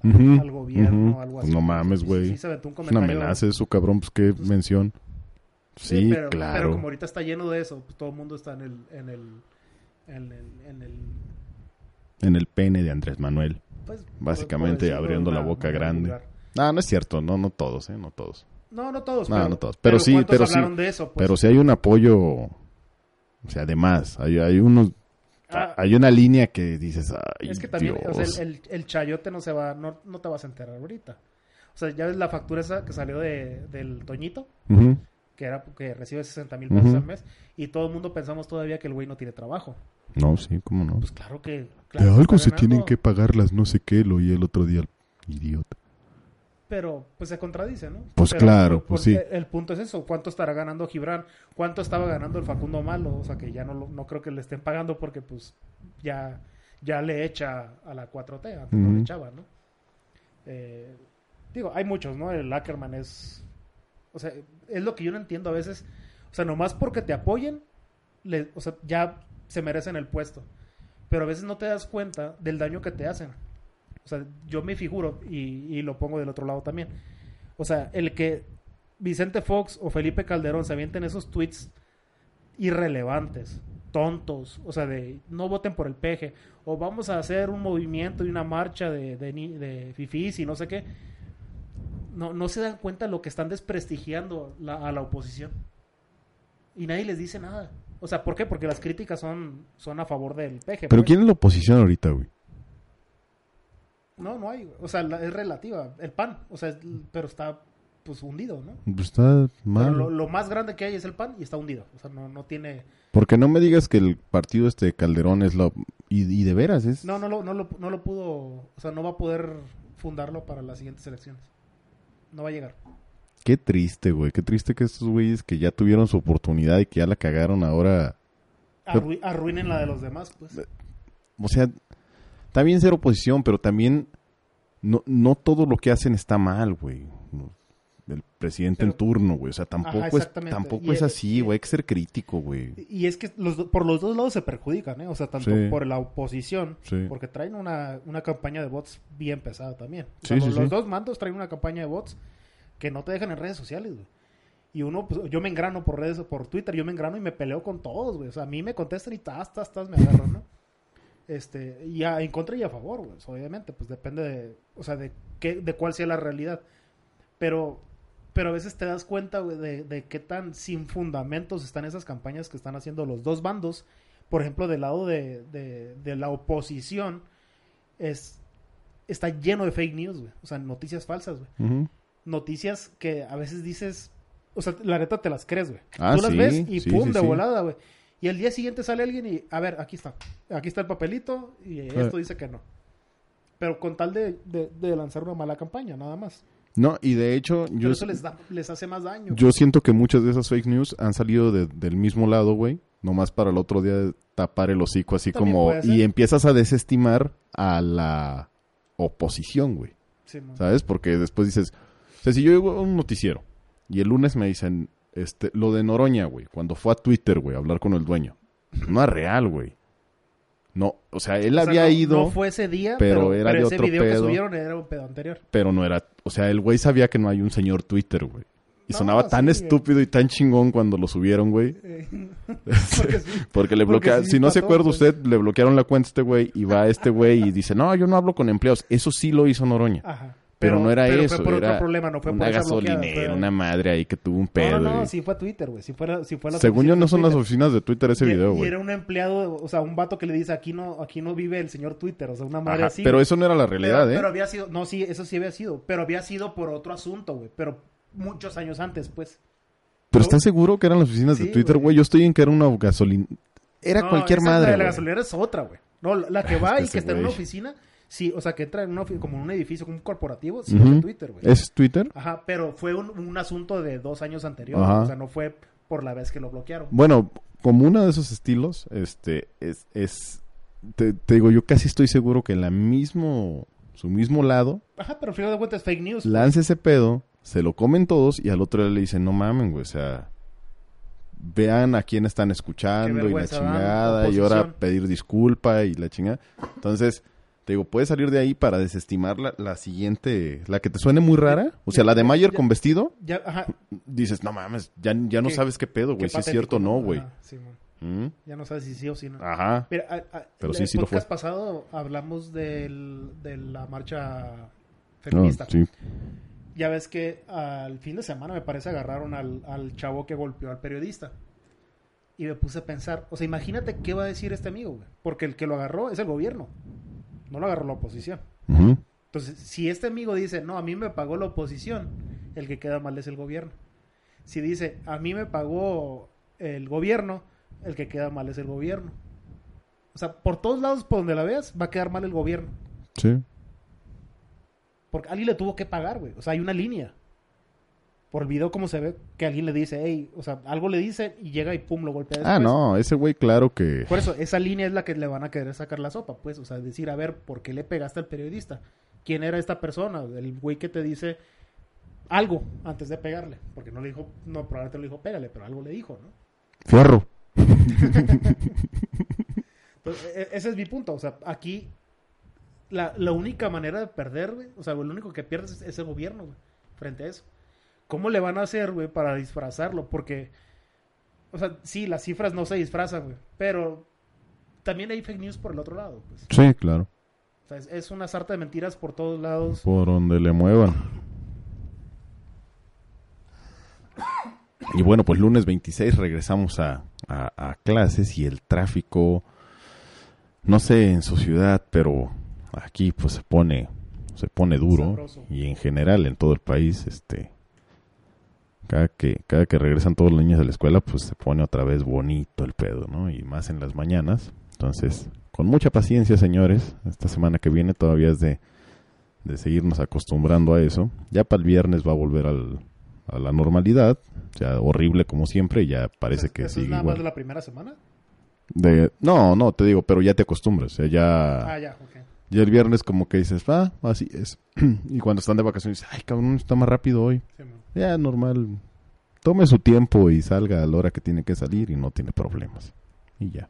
gobierno ujú. algo Pues así. no mames, güey. Sí, una amenaza eso, cabrón, pues qué Pues, mención. Sí, pero, claro. Pero como ahorita está lleno de eso, pues todo el mundo está en el, en el, en el, en el En el pene de Andrés Manuel. Pues, Básicamente abriendo la boca grande. No, no es cierto, no, no todos, ¿eh? No todos. No, no todos, No, pero, no todos. Pero sí, ¿cuántos pero sí. hablaron de eso? Pues, Pero si hay un apoyo, o sea, además, hay, hay unos... Ah, hay una línea que dices, ay, es que también, o sea, el, el, el chayote no se va, no, no te vas a enterar ahorita. O sea, ya ves la factura esa que salió de, del Toñito, que era que recibe 60 mil pesos al mes, y todo el mundo pensamos todavía que el güey no tiene trabajo. No, sí, cómo no. Pues claro que... de claro algo se tienen que pagar las no sé qué, lo oí el otro día, idiota. Pero pues se contradice, ¿no? Pues Pero, claro, pues sí. El punto es eso, ¿cuánto estará ganando Gibran? ¿Cuánto estaba ganando el Facundo Malo? O sea, que ya no, no creo que le estén pagando porque pues ya, ya le echa a la 4T, antes no le echaba, ¿no? Eh, digo, hay muchos, ¿no? El Ackerman es... O sea, es lo que yo no entiendo a veces. O sea, nomás porque te apoyen, le- o sea, ya se merecen el puesto. Pero a veces no te das cuenta del daño que te hacen. O sea, yo me figuro, y, y lo pongo del otro lado también. O sea, el que Vicente Fox o Felipe Calderón se avienten esos tweets irrelevantes, tontos, o sea, de no voten por el peje, o vamos a hacer un movimiento y una marcha de, de, de fifís y no sé qué. No, no se dan cuenta lo que están desprestigiando a la oposición. Y nadie les dice nada. O sea, ¿por qué? Porque las críticas son, son a favor del peje. Pero pues. ¿quién es la oposición ahorita, güey? No, no hay. O sea, la- es relativa. El PAN. O sea, es- pero está pues hundido, ¿no? Pues está mal. lo, lo más grande que hay es el PAN y está hundido. O sea, no, no tiene... Porque no me digas que el partido este de Calderón es lo... Y, y de veras es... No, no lo, no, lo, no lo pudo... O sea, no va a poder fundarlo para las siguientes elecciones. No va a llegar. Qué triste, güey. Qué triste que estos güeyes que ya tuvieron su oportunidad y que ya la cagaron ahora... Arru- arruinen la de los demás, pues. O sea, está bien ser oposición, pero también no, no todo lo que hacen está mal, güey. Del presidente Pero- en turno, güey. O sea, tampoco Ajá, es, tampoco Y es el- así, güey. Hay que ser crítico, güey. Y es que los, por los dos lados se perjudican, ¿eh? O sea, tanto Sí. por la oposición, Sí. porque traen una, una campaña de bots bien pesada también. O Sí, sea, sí, los, sí. los dos mandos traen una campaña de bots que no te dejan en redes sociales, güey. Y uno, pues, yo me engrano por redes, por Twitter, yo me engrano y me peleo con todos, güey. O sea, a mí me contestan y tas, tas, tas, me agarran, ¿no? Este, y en contra y a favor, güey. Pues, obviamente, pues depende de, o sea, de qué, de cuál sea la realidad. Pero, pero a veces te das cuenta, güey, de, qué tan sin fundamentos están esas campañas que están haciendo los dos bandos. Por ejemplo, del lado de, la oposición, es, está lleno de fake news, güey. O sea, noticias falsas, güey. Ujú. Noticias que a veces dices, o sea, la neta te las crees, güey. Ah, Tú las sí, ves y sí, pum, sí, de volada, güey. Y el día siguiente sale alguien y, a ver, aquí está. Aquí está el papelito y esto dice que no. Pero con tal de, de- de lanzar una mala campaña, nada más. No, y de hecho, Pero yo, eso les, da, les hace más daño. yo siento que muchas de esas fake news han salido de- del mismo lado, güey. Nomás para el otro día tapar el hocico así También como... Y empiezas a desestimar a la oposición, güey. Sí. ¿Sabes? Porque después dices... O sea, si yo llego a un noticiero y el lunes me dicen... Este, lo de Noroña, güey. Cuando fue a Twitter, güey, a hablar con el dueño. No es real, güey. No, o sea, él O sea, había no- ido... No fue ese día, pero pero, era pero de ese otro video que pedo. subieron era un pedo anterior. pero no era, o sea, el güey sabía que no hay un señor Twitter, güey. Y No, sonaba tan sí, estúpido y tan chingón cuando lo subieron, güey. Porque sí. Porque le bloquearon, sí, si no se acuerda pues. usted, le bloquearon la cuenta a este güey y va este güey y dice, no, yo no hablo con empleados. Eso sí lo hizo Noroña. Ajá. Pero, no era pero eso, Fue por era otro problema, no fue una por gasolinera, una madre ahí que tuvo un pedo. No, no, no, y- sí fue a Twitter, güey. Fue Según yo no son las oficinas de Twitter ese Y- video, Y güey. era un empleado, o sea, un vato que le dice, aquí no, aquí no vive el señor Twitter, o sea, una madre Ajá, así. pero güey. eso no era la realidad, pero, ¿eh? pero había sido, no, sí, eso sí había sido, pero había sido por otro asunto, güey, pero muchos años antes, pues. Pero. ¿estás seguro que eran las oficinas de Twitter, güey. Yo estoy en que era una gasolina. Era No, cualquier madre, la gasolinera es otra, güey. No, la que va que y que está en una oficina, sí, o sea, que entra en una, como en un edificio, como un corporativo, sí, Ujú. es de Twitter, güey. ¿Es Twitter? Ajá, pero fue un, un asunto de dos años anteriores, Ajá. o sea, no fue por la vez que lo bloquearon. Bueno, como uno de esos estilos, este, es, es te, te digo, yo casi estoy seguro que en la mismo, su mismo lado, Ajá, pero al final de cuentas es fake news. lanza ese pedo, se lo comen todos y al otro le dicen, no mamen, güey, o sea, vean a quién están escuchando y la dan, chingada y ahora pedir disculpa y la chingada. Entonces, te digo, puedes salir de ahí para desestimar la, la siguiente, la que te suene muy rara, o sea, la de Mayer ya- con vestido, Ya, ajá, dices, no mames, ya, ya no sabes qué pedo, güey, si es cierto o no, güey. Sí. ¿Mm? Ya no sabes si sí o si no. Ajá. Mira, a- a- Pero el sí, sí lo podcast fue. pasado hablamos del, de la marcha No, feminista. sí. Ya ves que al fin de semana me parece agarraron al, al chavo que golpeó al periodista. Y me puse a pensar, o sea, imagínate qué va a decir este amigo, güey. Porque el que lo agarró es el gobierno. No lo agarró la oposición. Entonces, si este amigo dice, no, a mí me pagó la oposición, el que queda mal es el gobierno. Si dice, a mí me pagó el gobierno, el que queda mal es el gobierno. O sea, por todos lados, por donde la veas, va a quedar mal el gobierno. Sí. Porque alguien le tuvo que pagar, güey. O sea, hay una línea. Por el video, como se ve, que alguien le dice, hey, o sea, algo le dice y llega y pum, lo golpea Ah, después. no, ese güey, claro que. Por eso, esa línea es la que le van a querer sacar la sopa, pues. O sea, decir, a ver, ¿por qué le pegaste al periodista? ¿Quién era esta persona? El güey que te dice algo antes de pegarle. Porque no le dijo, no, probablemente le dijo pégale, pero algo le dijo, ¿no? Fierro. Entonces, e- ese es mi punto. O sea, aquí la, la única manera de perder, güey, o sea, lo único que pierdes es, es el gobierno, güey, frente a eso. ¿Cómo le van a hacer, güey, para disfrazarlo? Porque, o sea, sí, las cifras no se disfrazan, güey, pero también hay fake news por el otro lado, pues. Sí, claro. O sea, es, es una sarta de mentiras por todos lados. Por donde le muevan. Y bueno, pues lunes 26 regresamos a, a- a clases y el tráfico, no sé en su ciudad, pero aquí pues se pone, se pone duro Sabroso. y en general en todo el país, este, cada que, cada que regresan todos los niños de la escuela, pues se pone otra vez bonito el pedo, ¿no? Y más en las mañanas. Entonces, con mucha paciencia, señores, esta semana que viene todavía es de, de seguirnos acostumbrando a eso. Ya para el viernes va a volver al, a la normalidad, o sea, horrible como siempre, ya parece que ¿Eso es sigue nada más igual. de la primera semana? De- no, no, te digo, pero ya te acostumbras, o sea, ya, Ah, ya, el viernes como que dices, ah, así es. y cuando están de vacaciones, dices, ay, cabrón, está más rápido hoy. Sí. Ya, normal. Tome su tiempo y salga a la hora que tiene que salir y no tiene problemas. Y ya.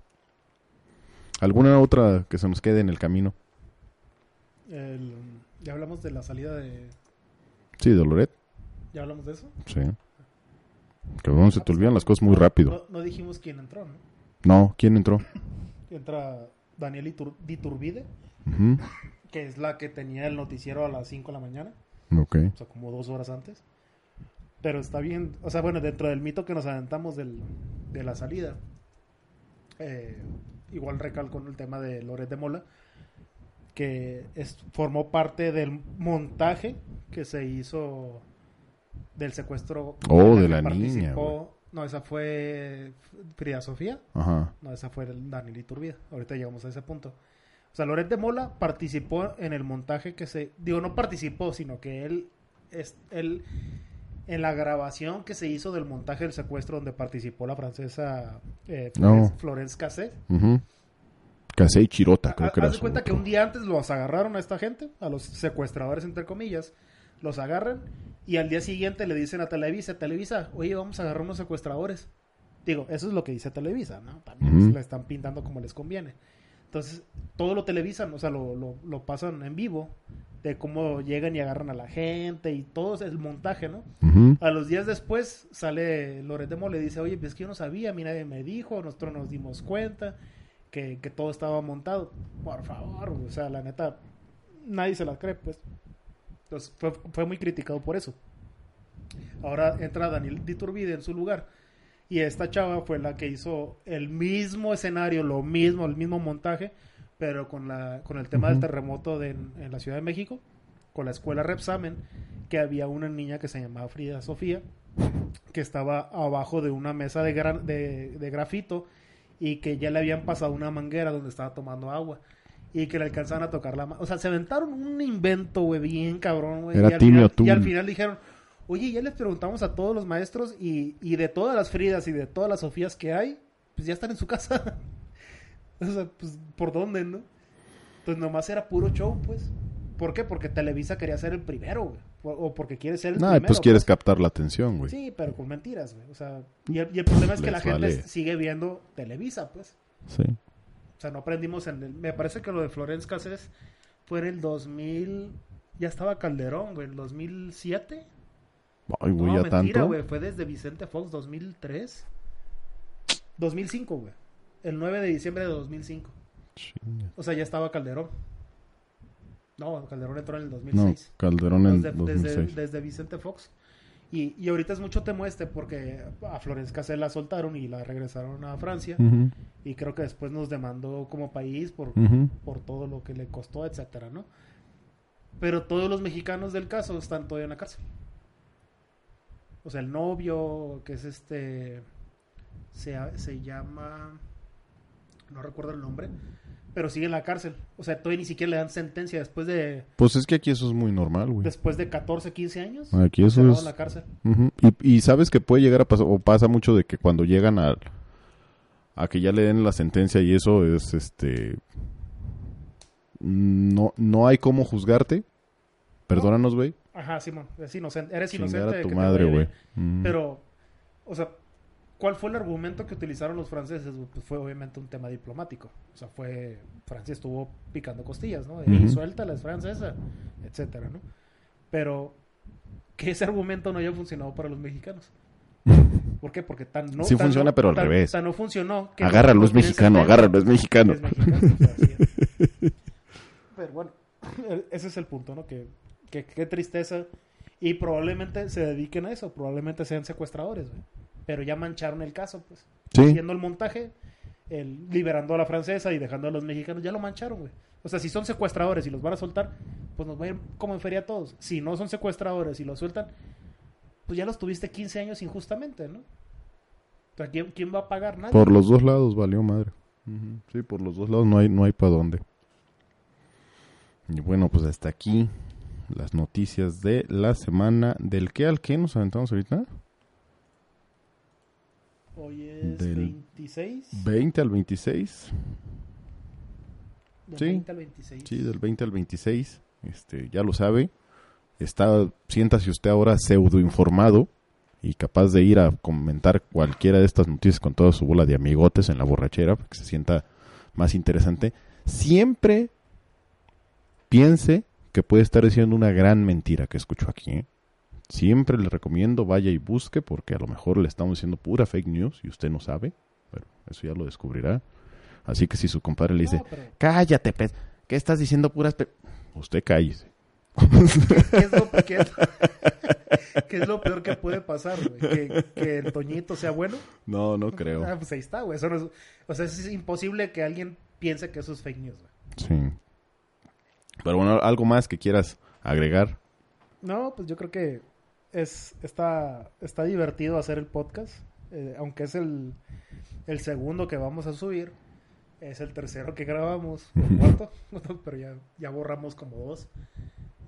¿Alguna otra que se nos quede en el camino? El- ya hablamos de la salida de... Sí, de Loret. ¿Ya hablamos de eso? Sí. Cabrón, se te olvidan las cosas muy rápido. No, no dijimos quién entró, ¿no? No, ¿quién entró? Entra Daniel Itur- Diturbide, Ujú. que es la que tenía el noticiero a las 5 de la mañana, Ok. o sea, como dos horas antes. Pero está bien, o sea, bueno, dentro del mito que nos aventamos del, de la salida, eh, igual recalco en el tema de Loret de Mola, que es, formó parte del montaje que se hizo del secuestro. Oh, de la niña, No, esa fue Frida Sofía. Ajá. No, esa fue el Daniel Iturbide. Ahorita llegamos a ese punto. O sea, Loret de Mola participó en el montaje que se... Digo, no participó, sino que él... Es, él en la grabación que se hizo del montaje del secuestro donde participó la francesa eh, No. Florence, Cassé. Ujú. Casey Chirota, creo que era Haz cuenta que un día antes los agarraron a esta gente, a los secuestradores entre comillas, los agarran y al día siguiente le dicen a Televisa, Televisa, oye, vamos a agarrar unos secuestradores. Digo, eso es lo que dice Televisa, ¿no? También se la están pintando como les conviene. Entonces, todo lo televisan, o sea, lo, lo, lo pasan en vivo, de cómo llegan y agarran a la gente y todo el montaje, ¿no? A los días después sale Loret de Mola y dice, oye, pues es que yo no sabía, a mí nadie me dijo, nosotros nos dimos cuenta que, que todo estaba montado. Por favor, o sea, la neta, nadie se la cree, pues. Entonces fue, fue muy criticado por eso. Ahora entra Daniel Diturbide en su lugar. Y esta chava fue la que hizo el mismo escenario, lo mismo, el mismo montaje, pero con, la, con el tema del terremoto de, en, en la Ciudad de México, con la escuela Repsamen, que había una niña que se llamaba Frida Sofía, que estaba abajo de una mesa de, gran- de, de grafito y que ya le habían pasado una manguera donde estaba tomando agua y que le alcanzaban a tocar la mano. O sea, se inventaron un invento, güey, bien cabrón, güey. Era y, al final, y al final dijeron, oye, ya les preguntamos a todos los maestros y, y de todas las Fridas y de todas las Sofías que hay, pues ya están en su casa. o sea, pues, ¿por dónde, no? Pues nomás era puro show, pues. ¿Por qué? Porque Televisa quería ser el primero, güey. O, porque quiere ser el Nah, primero. pues quieres captar la atención, güey. Sí, pero con mentiras, güey. O sea, y el, y el problema es que Les la gente vale. sigue viendo Televisa, pues. Sí. O sea, no aprendimos en el... Me parece que lo de Florence Cassés fue en el 2000... Ya estaba Calderón, güey, el 2007. Ay, güey, no, ya mentira, tanto. güey, fue desde Vicente Fox 2003. 2005, güey. El 9 de diciembre de 2005. Chinga. O sea, ya estaba Calderón. No, Calderón entró en el No, 2006. Calderón en desde, 2006. desde, desde Vicente Fox. Y, y ahorita es mucho temo este porque a Florence Cassé la soltaron y la regresaron a Francia. Y creo que después nos demandó como país por, por todo lo que le costó, etcétera, ¿no? Pero todos los mexicanos del caso están todavía en la cárcel. O sea, el novio, que es este. Se, se llama. No recuerdo el nombre. Pero sigue en la cárcel. O sea, todavía ni siquiera le dan sentencia después de. Pues es que aquí eso es muy normal, güey. Después de 14, 15 años. Aquí eso es- en la cárcel. Y, y sabes que puede llegar a pasar, o pasa mucho de que cuando llegan a, a que ya le den la sentencia y eso es este. No, no hay cómo juzgarte. Perdónanos, güey. Ajá, Simón. Es inocente. Eres Chingar inocente. a de tu que madre, güey. Mm. Pero, o sea, ¿cuál fue el argumento que utilizaron los franceses? Pues fue obviamente un tema diplomático. O sea, fue. Francia estuvo picando costillas, ¿no? Y Ujú. suéltala, es francesa, etcétera, ¿no? Pero, que ese argumento no haya funcionado para los mexicanos. ¿Por qué? Porque tan no. Sí tan funciona, no- pero al tan- revés. tan no funcionó. que Agárralo, no es mexicano, agárralo, es mexicano. Es mexicano, o sea, así es. Pero bueno, ese es el punto, ¿no? Que, que- qué tristeza. Y probablemente se dediquen a eso, probablemente sean secuestradores, güey. Pero ya mancharon el caso, pues. Sí. Haciendo el montaje, el, liberando a la francesa y dejando a los mexicanos, ya lo mancharon, güey. O sea, si son secuestradores y los van a soltar, pues nos va a ir como en feria a todos. Si no son secuestradores y los sueltan, pues ya los tuviste 15 años injustamente, ¿no? O sea, ¿quién, quién va a pagar? Nadie. Por los dos lados valió madre. Sí, por los dos lados no hay, no hay para dónde. Y bueno, pues hasta aquí las noticias de la semana. ¿Del qué al qué nos aventamos ahorita? Hoy es Del 26. 20 al 26. Del sí. 20 al 26. Sí, del 20 al 26. Este, ya lo sabe. está, siéntase usted ahora pseudo informado y capaz de ir a comentar cualquiera de estas noticias con toda su bola de amigotes en la borrachera, para que se sienta más interesante, siempre piense que puede estar diciendo una gran mentira que escuchó aquí. ¿eh? Siempre le recomiendo vaya y busque porque a lo mejor le estamos diciendo pura fake news y usted no sabe, pero eso ya lo descubrirá. Así que si su compadre le dice, No, pero- cállate, pez, ¿qué estás diciendo puras pe-?" Usted cállese. ¿Qué es lo, qué es- qué es lo peor que puede pasar, güey? ¿Que, que el Toñito sea bueno. No, no creo. Ah, pues ahí está, güey. Eso no es- o sea, es imposible que alguien piense que eso es fake news, güey. Sí. Pero bueno, algo más que quieras agregar. No, pues yo creo que es está, está divertido hacer el podcast. eh, aunque es el, el segundo que vamos a subir. Es el tercero que grabamos. el cuarto. pero ya, ya borramos como dos.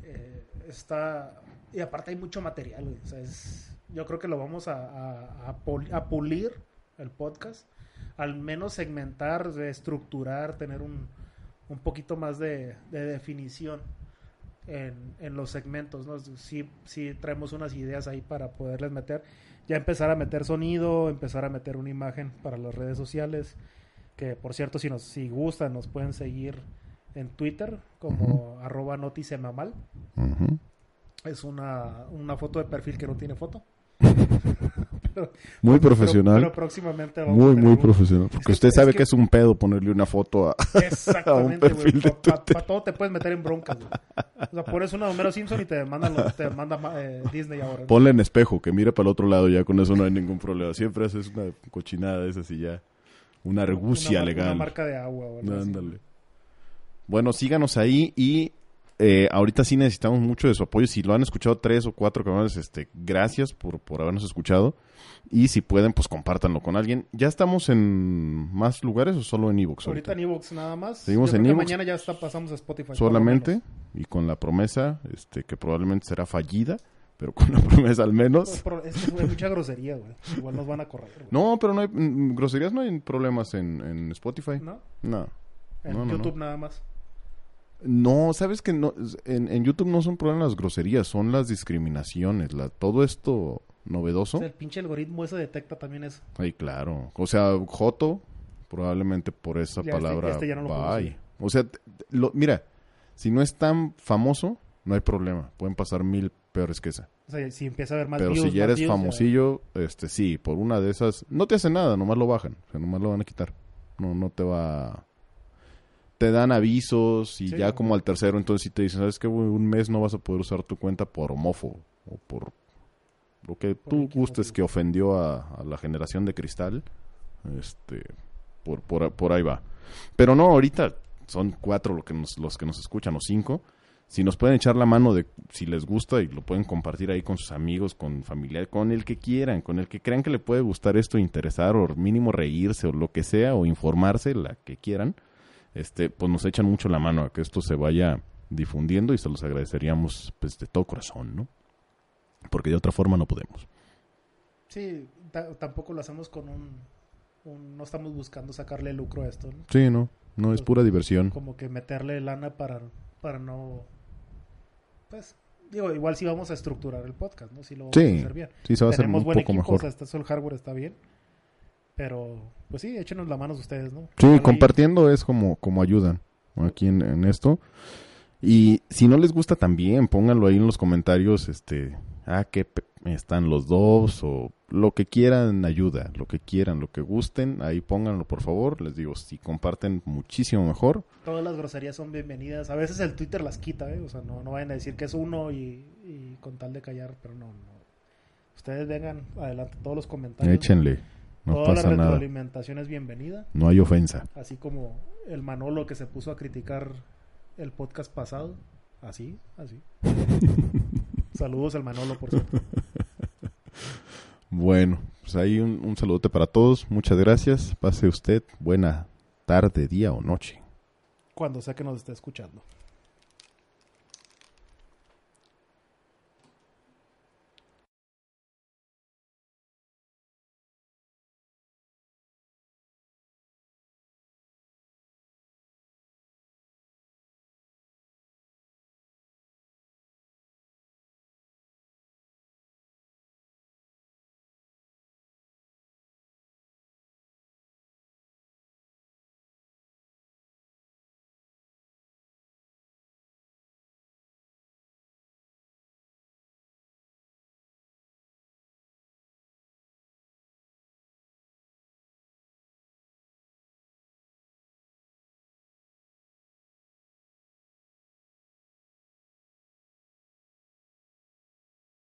Eh, está... Y aparte hay mucho material, güey. O sea, es- yo creo que lo vamos a, a- a pul- a pulir el podcast. Al menos segmentar, estructurar, tener un, un poquito más de, de definición en, en los segmentos, ¿no? Sí, sí traemos unas ideas ahí para poderles meter. Ya empezar a meter sonido, empezar a meter una imagen para las redes sociales. Que por cierto, si nos si gustan, nos pueden seguir en Twitter como arroba noticemamal. Ujú. Es una, una foto de perfil que no tiene foto. Muy Pero- profesional. Pero, próximamente vamos a muy, tener muy un- profesional. Porque que- usted es sabe que- que... es un pedo ponerle una foto a... Exactamente, güey. perfil de Para Twitter. todo te puedes meter en broncas, güey. O sea, pones una de Homero Simpson y te mandan lo- te manda eh, Disney ahora. ¿no? Ponle en espejo, que mire para el otro lado, ya con eso no hay ningún problema. Siempre haces una cochinada de esas y ya. Una argucia Una legal. Una marca de agua o algo. Ándale. Bueno, síganos ahí y eh, ahorita sí necesitamos mucho de su apoyo. Si lo han escuchado tres o cuatro canales, este, gracias por, por habernos escuchado. Y si pueden, pues compártanlo con alguien. ¿Ya estamos en más lugares o solo en Evox? Ahorita en Evox nada más. Seguimos Yo en creo que iVoox. mañana ya está, pasamos a Spotify. solamente y con la promesa este que probablemente será fallida pero con la promesa al menos es que hay mucha grosería, güey. Igual nos van a correr, güey. no pero no hay mm, groserías no hay problemas en, en Spotify ¿No? no En No, no, YouTube nada más. no sabes que no en, en YouTube no son problemas las groserías son las discriminaciones la, todo esto novedoso O sea, el pinche algoritmo ese detecta también eso. ay claro o sea Joto probablemente por esa Ya este- palabra este ya no lo puedo bye. o sea lo- mira si no es tan famoso no hay problema pueden pasar mil peores que esa O sea, si empieza a haber más Pero views, si ya eres views, famosillo, este sí, por una de esas, no te hace nada, nomás lo bajan, o sea, nomás lo van a quitar. No, no te va. Te dan avisos y Sí. ya como al tercero, entonces si te dicen, sabes que un mes no vas a poder usar tu cuenta por homófobo o por lo que tú gustes que ofendió a, a la generación de cristal, este, por, por, por ahí va. Pero no, ahorita son cuatro lo que nos, los que nos escuchan o cinco si nos pueden echar la mano de si les gusta y lo pueden compartir ahí con sus amigos, con familiares, con el que quieran, con el que crean que le puede gustar esto, interesar o mínimo reírse o lo que sea o informarse, la que quieran, este, pues nos echan mucho la mano a que esto se vaya difundiendo y se los agradeceríamos pues de todo corazón, ¿no? Porque de otra forma no podemos. Sí, ta- tampoco lo hacemos con un, un- No estamos buscando sacarle lucro a esto, ¿no? Sí, no, no es pura diversión. Como que meterle lana para, para no... Pues, digo, igual sí vamos a estructurar el podcast, ¿no? Sí lo vamos a Sí, hacer bien. sí se va a hacer Tenemos un buen poco equipo, mejor. o sea, está, el hardware está bien. Pero, pues sí, échenos la mano ustedes, ¿no? Sí, ahí- compartiendo es como, como ayudan aquí en, en esto. Y si no les gusta también, pónganlo ahí en los comentarios, este, ah, que están los dos, o lo que quieran ayuda, lo que quieran, lo que gusten, ahí pónganlo por favor. Les digo, si comparten muchísimo mejor. Todas las groserías son bienvenidas. A veces el Twitter las quita, ¿eh? O sea, no, no vayan a decir que es uno y, y con tal de callar, pero no, no. Ustedes vengan adelante, todos los comentarios. Échenle, no Toda la pasa nada, retroalimentación es bienvenida. no hay ofensa. Así como el Manolo que se puso a criticar el podcast pasado. Así, así. Saludos al Manolo, por cierto. Bueno, pues ahí un, un saludote para todos, muchas gracias, pase usted buena tarde, día o noche. Cuando sea que nos esté escuchando.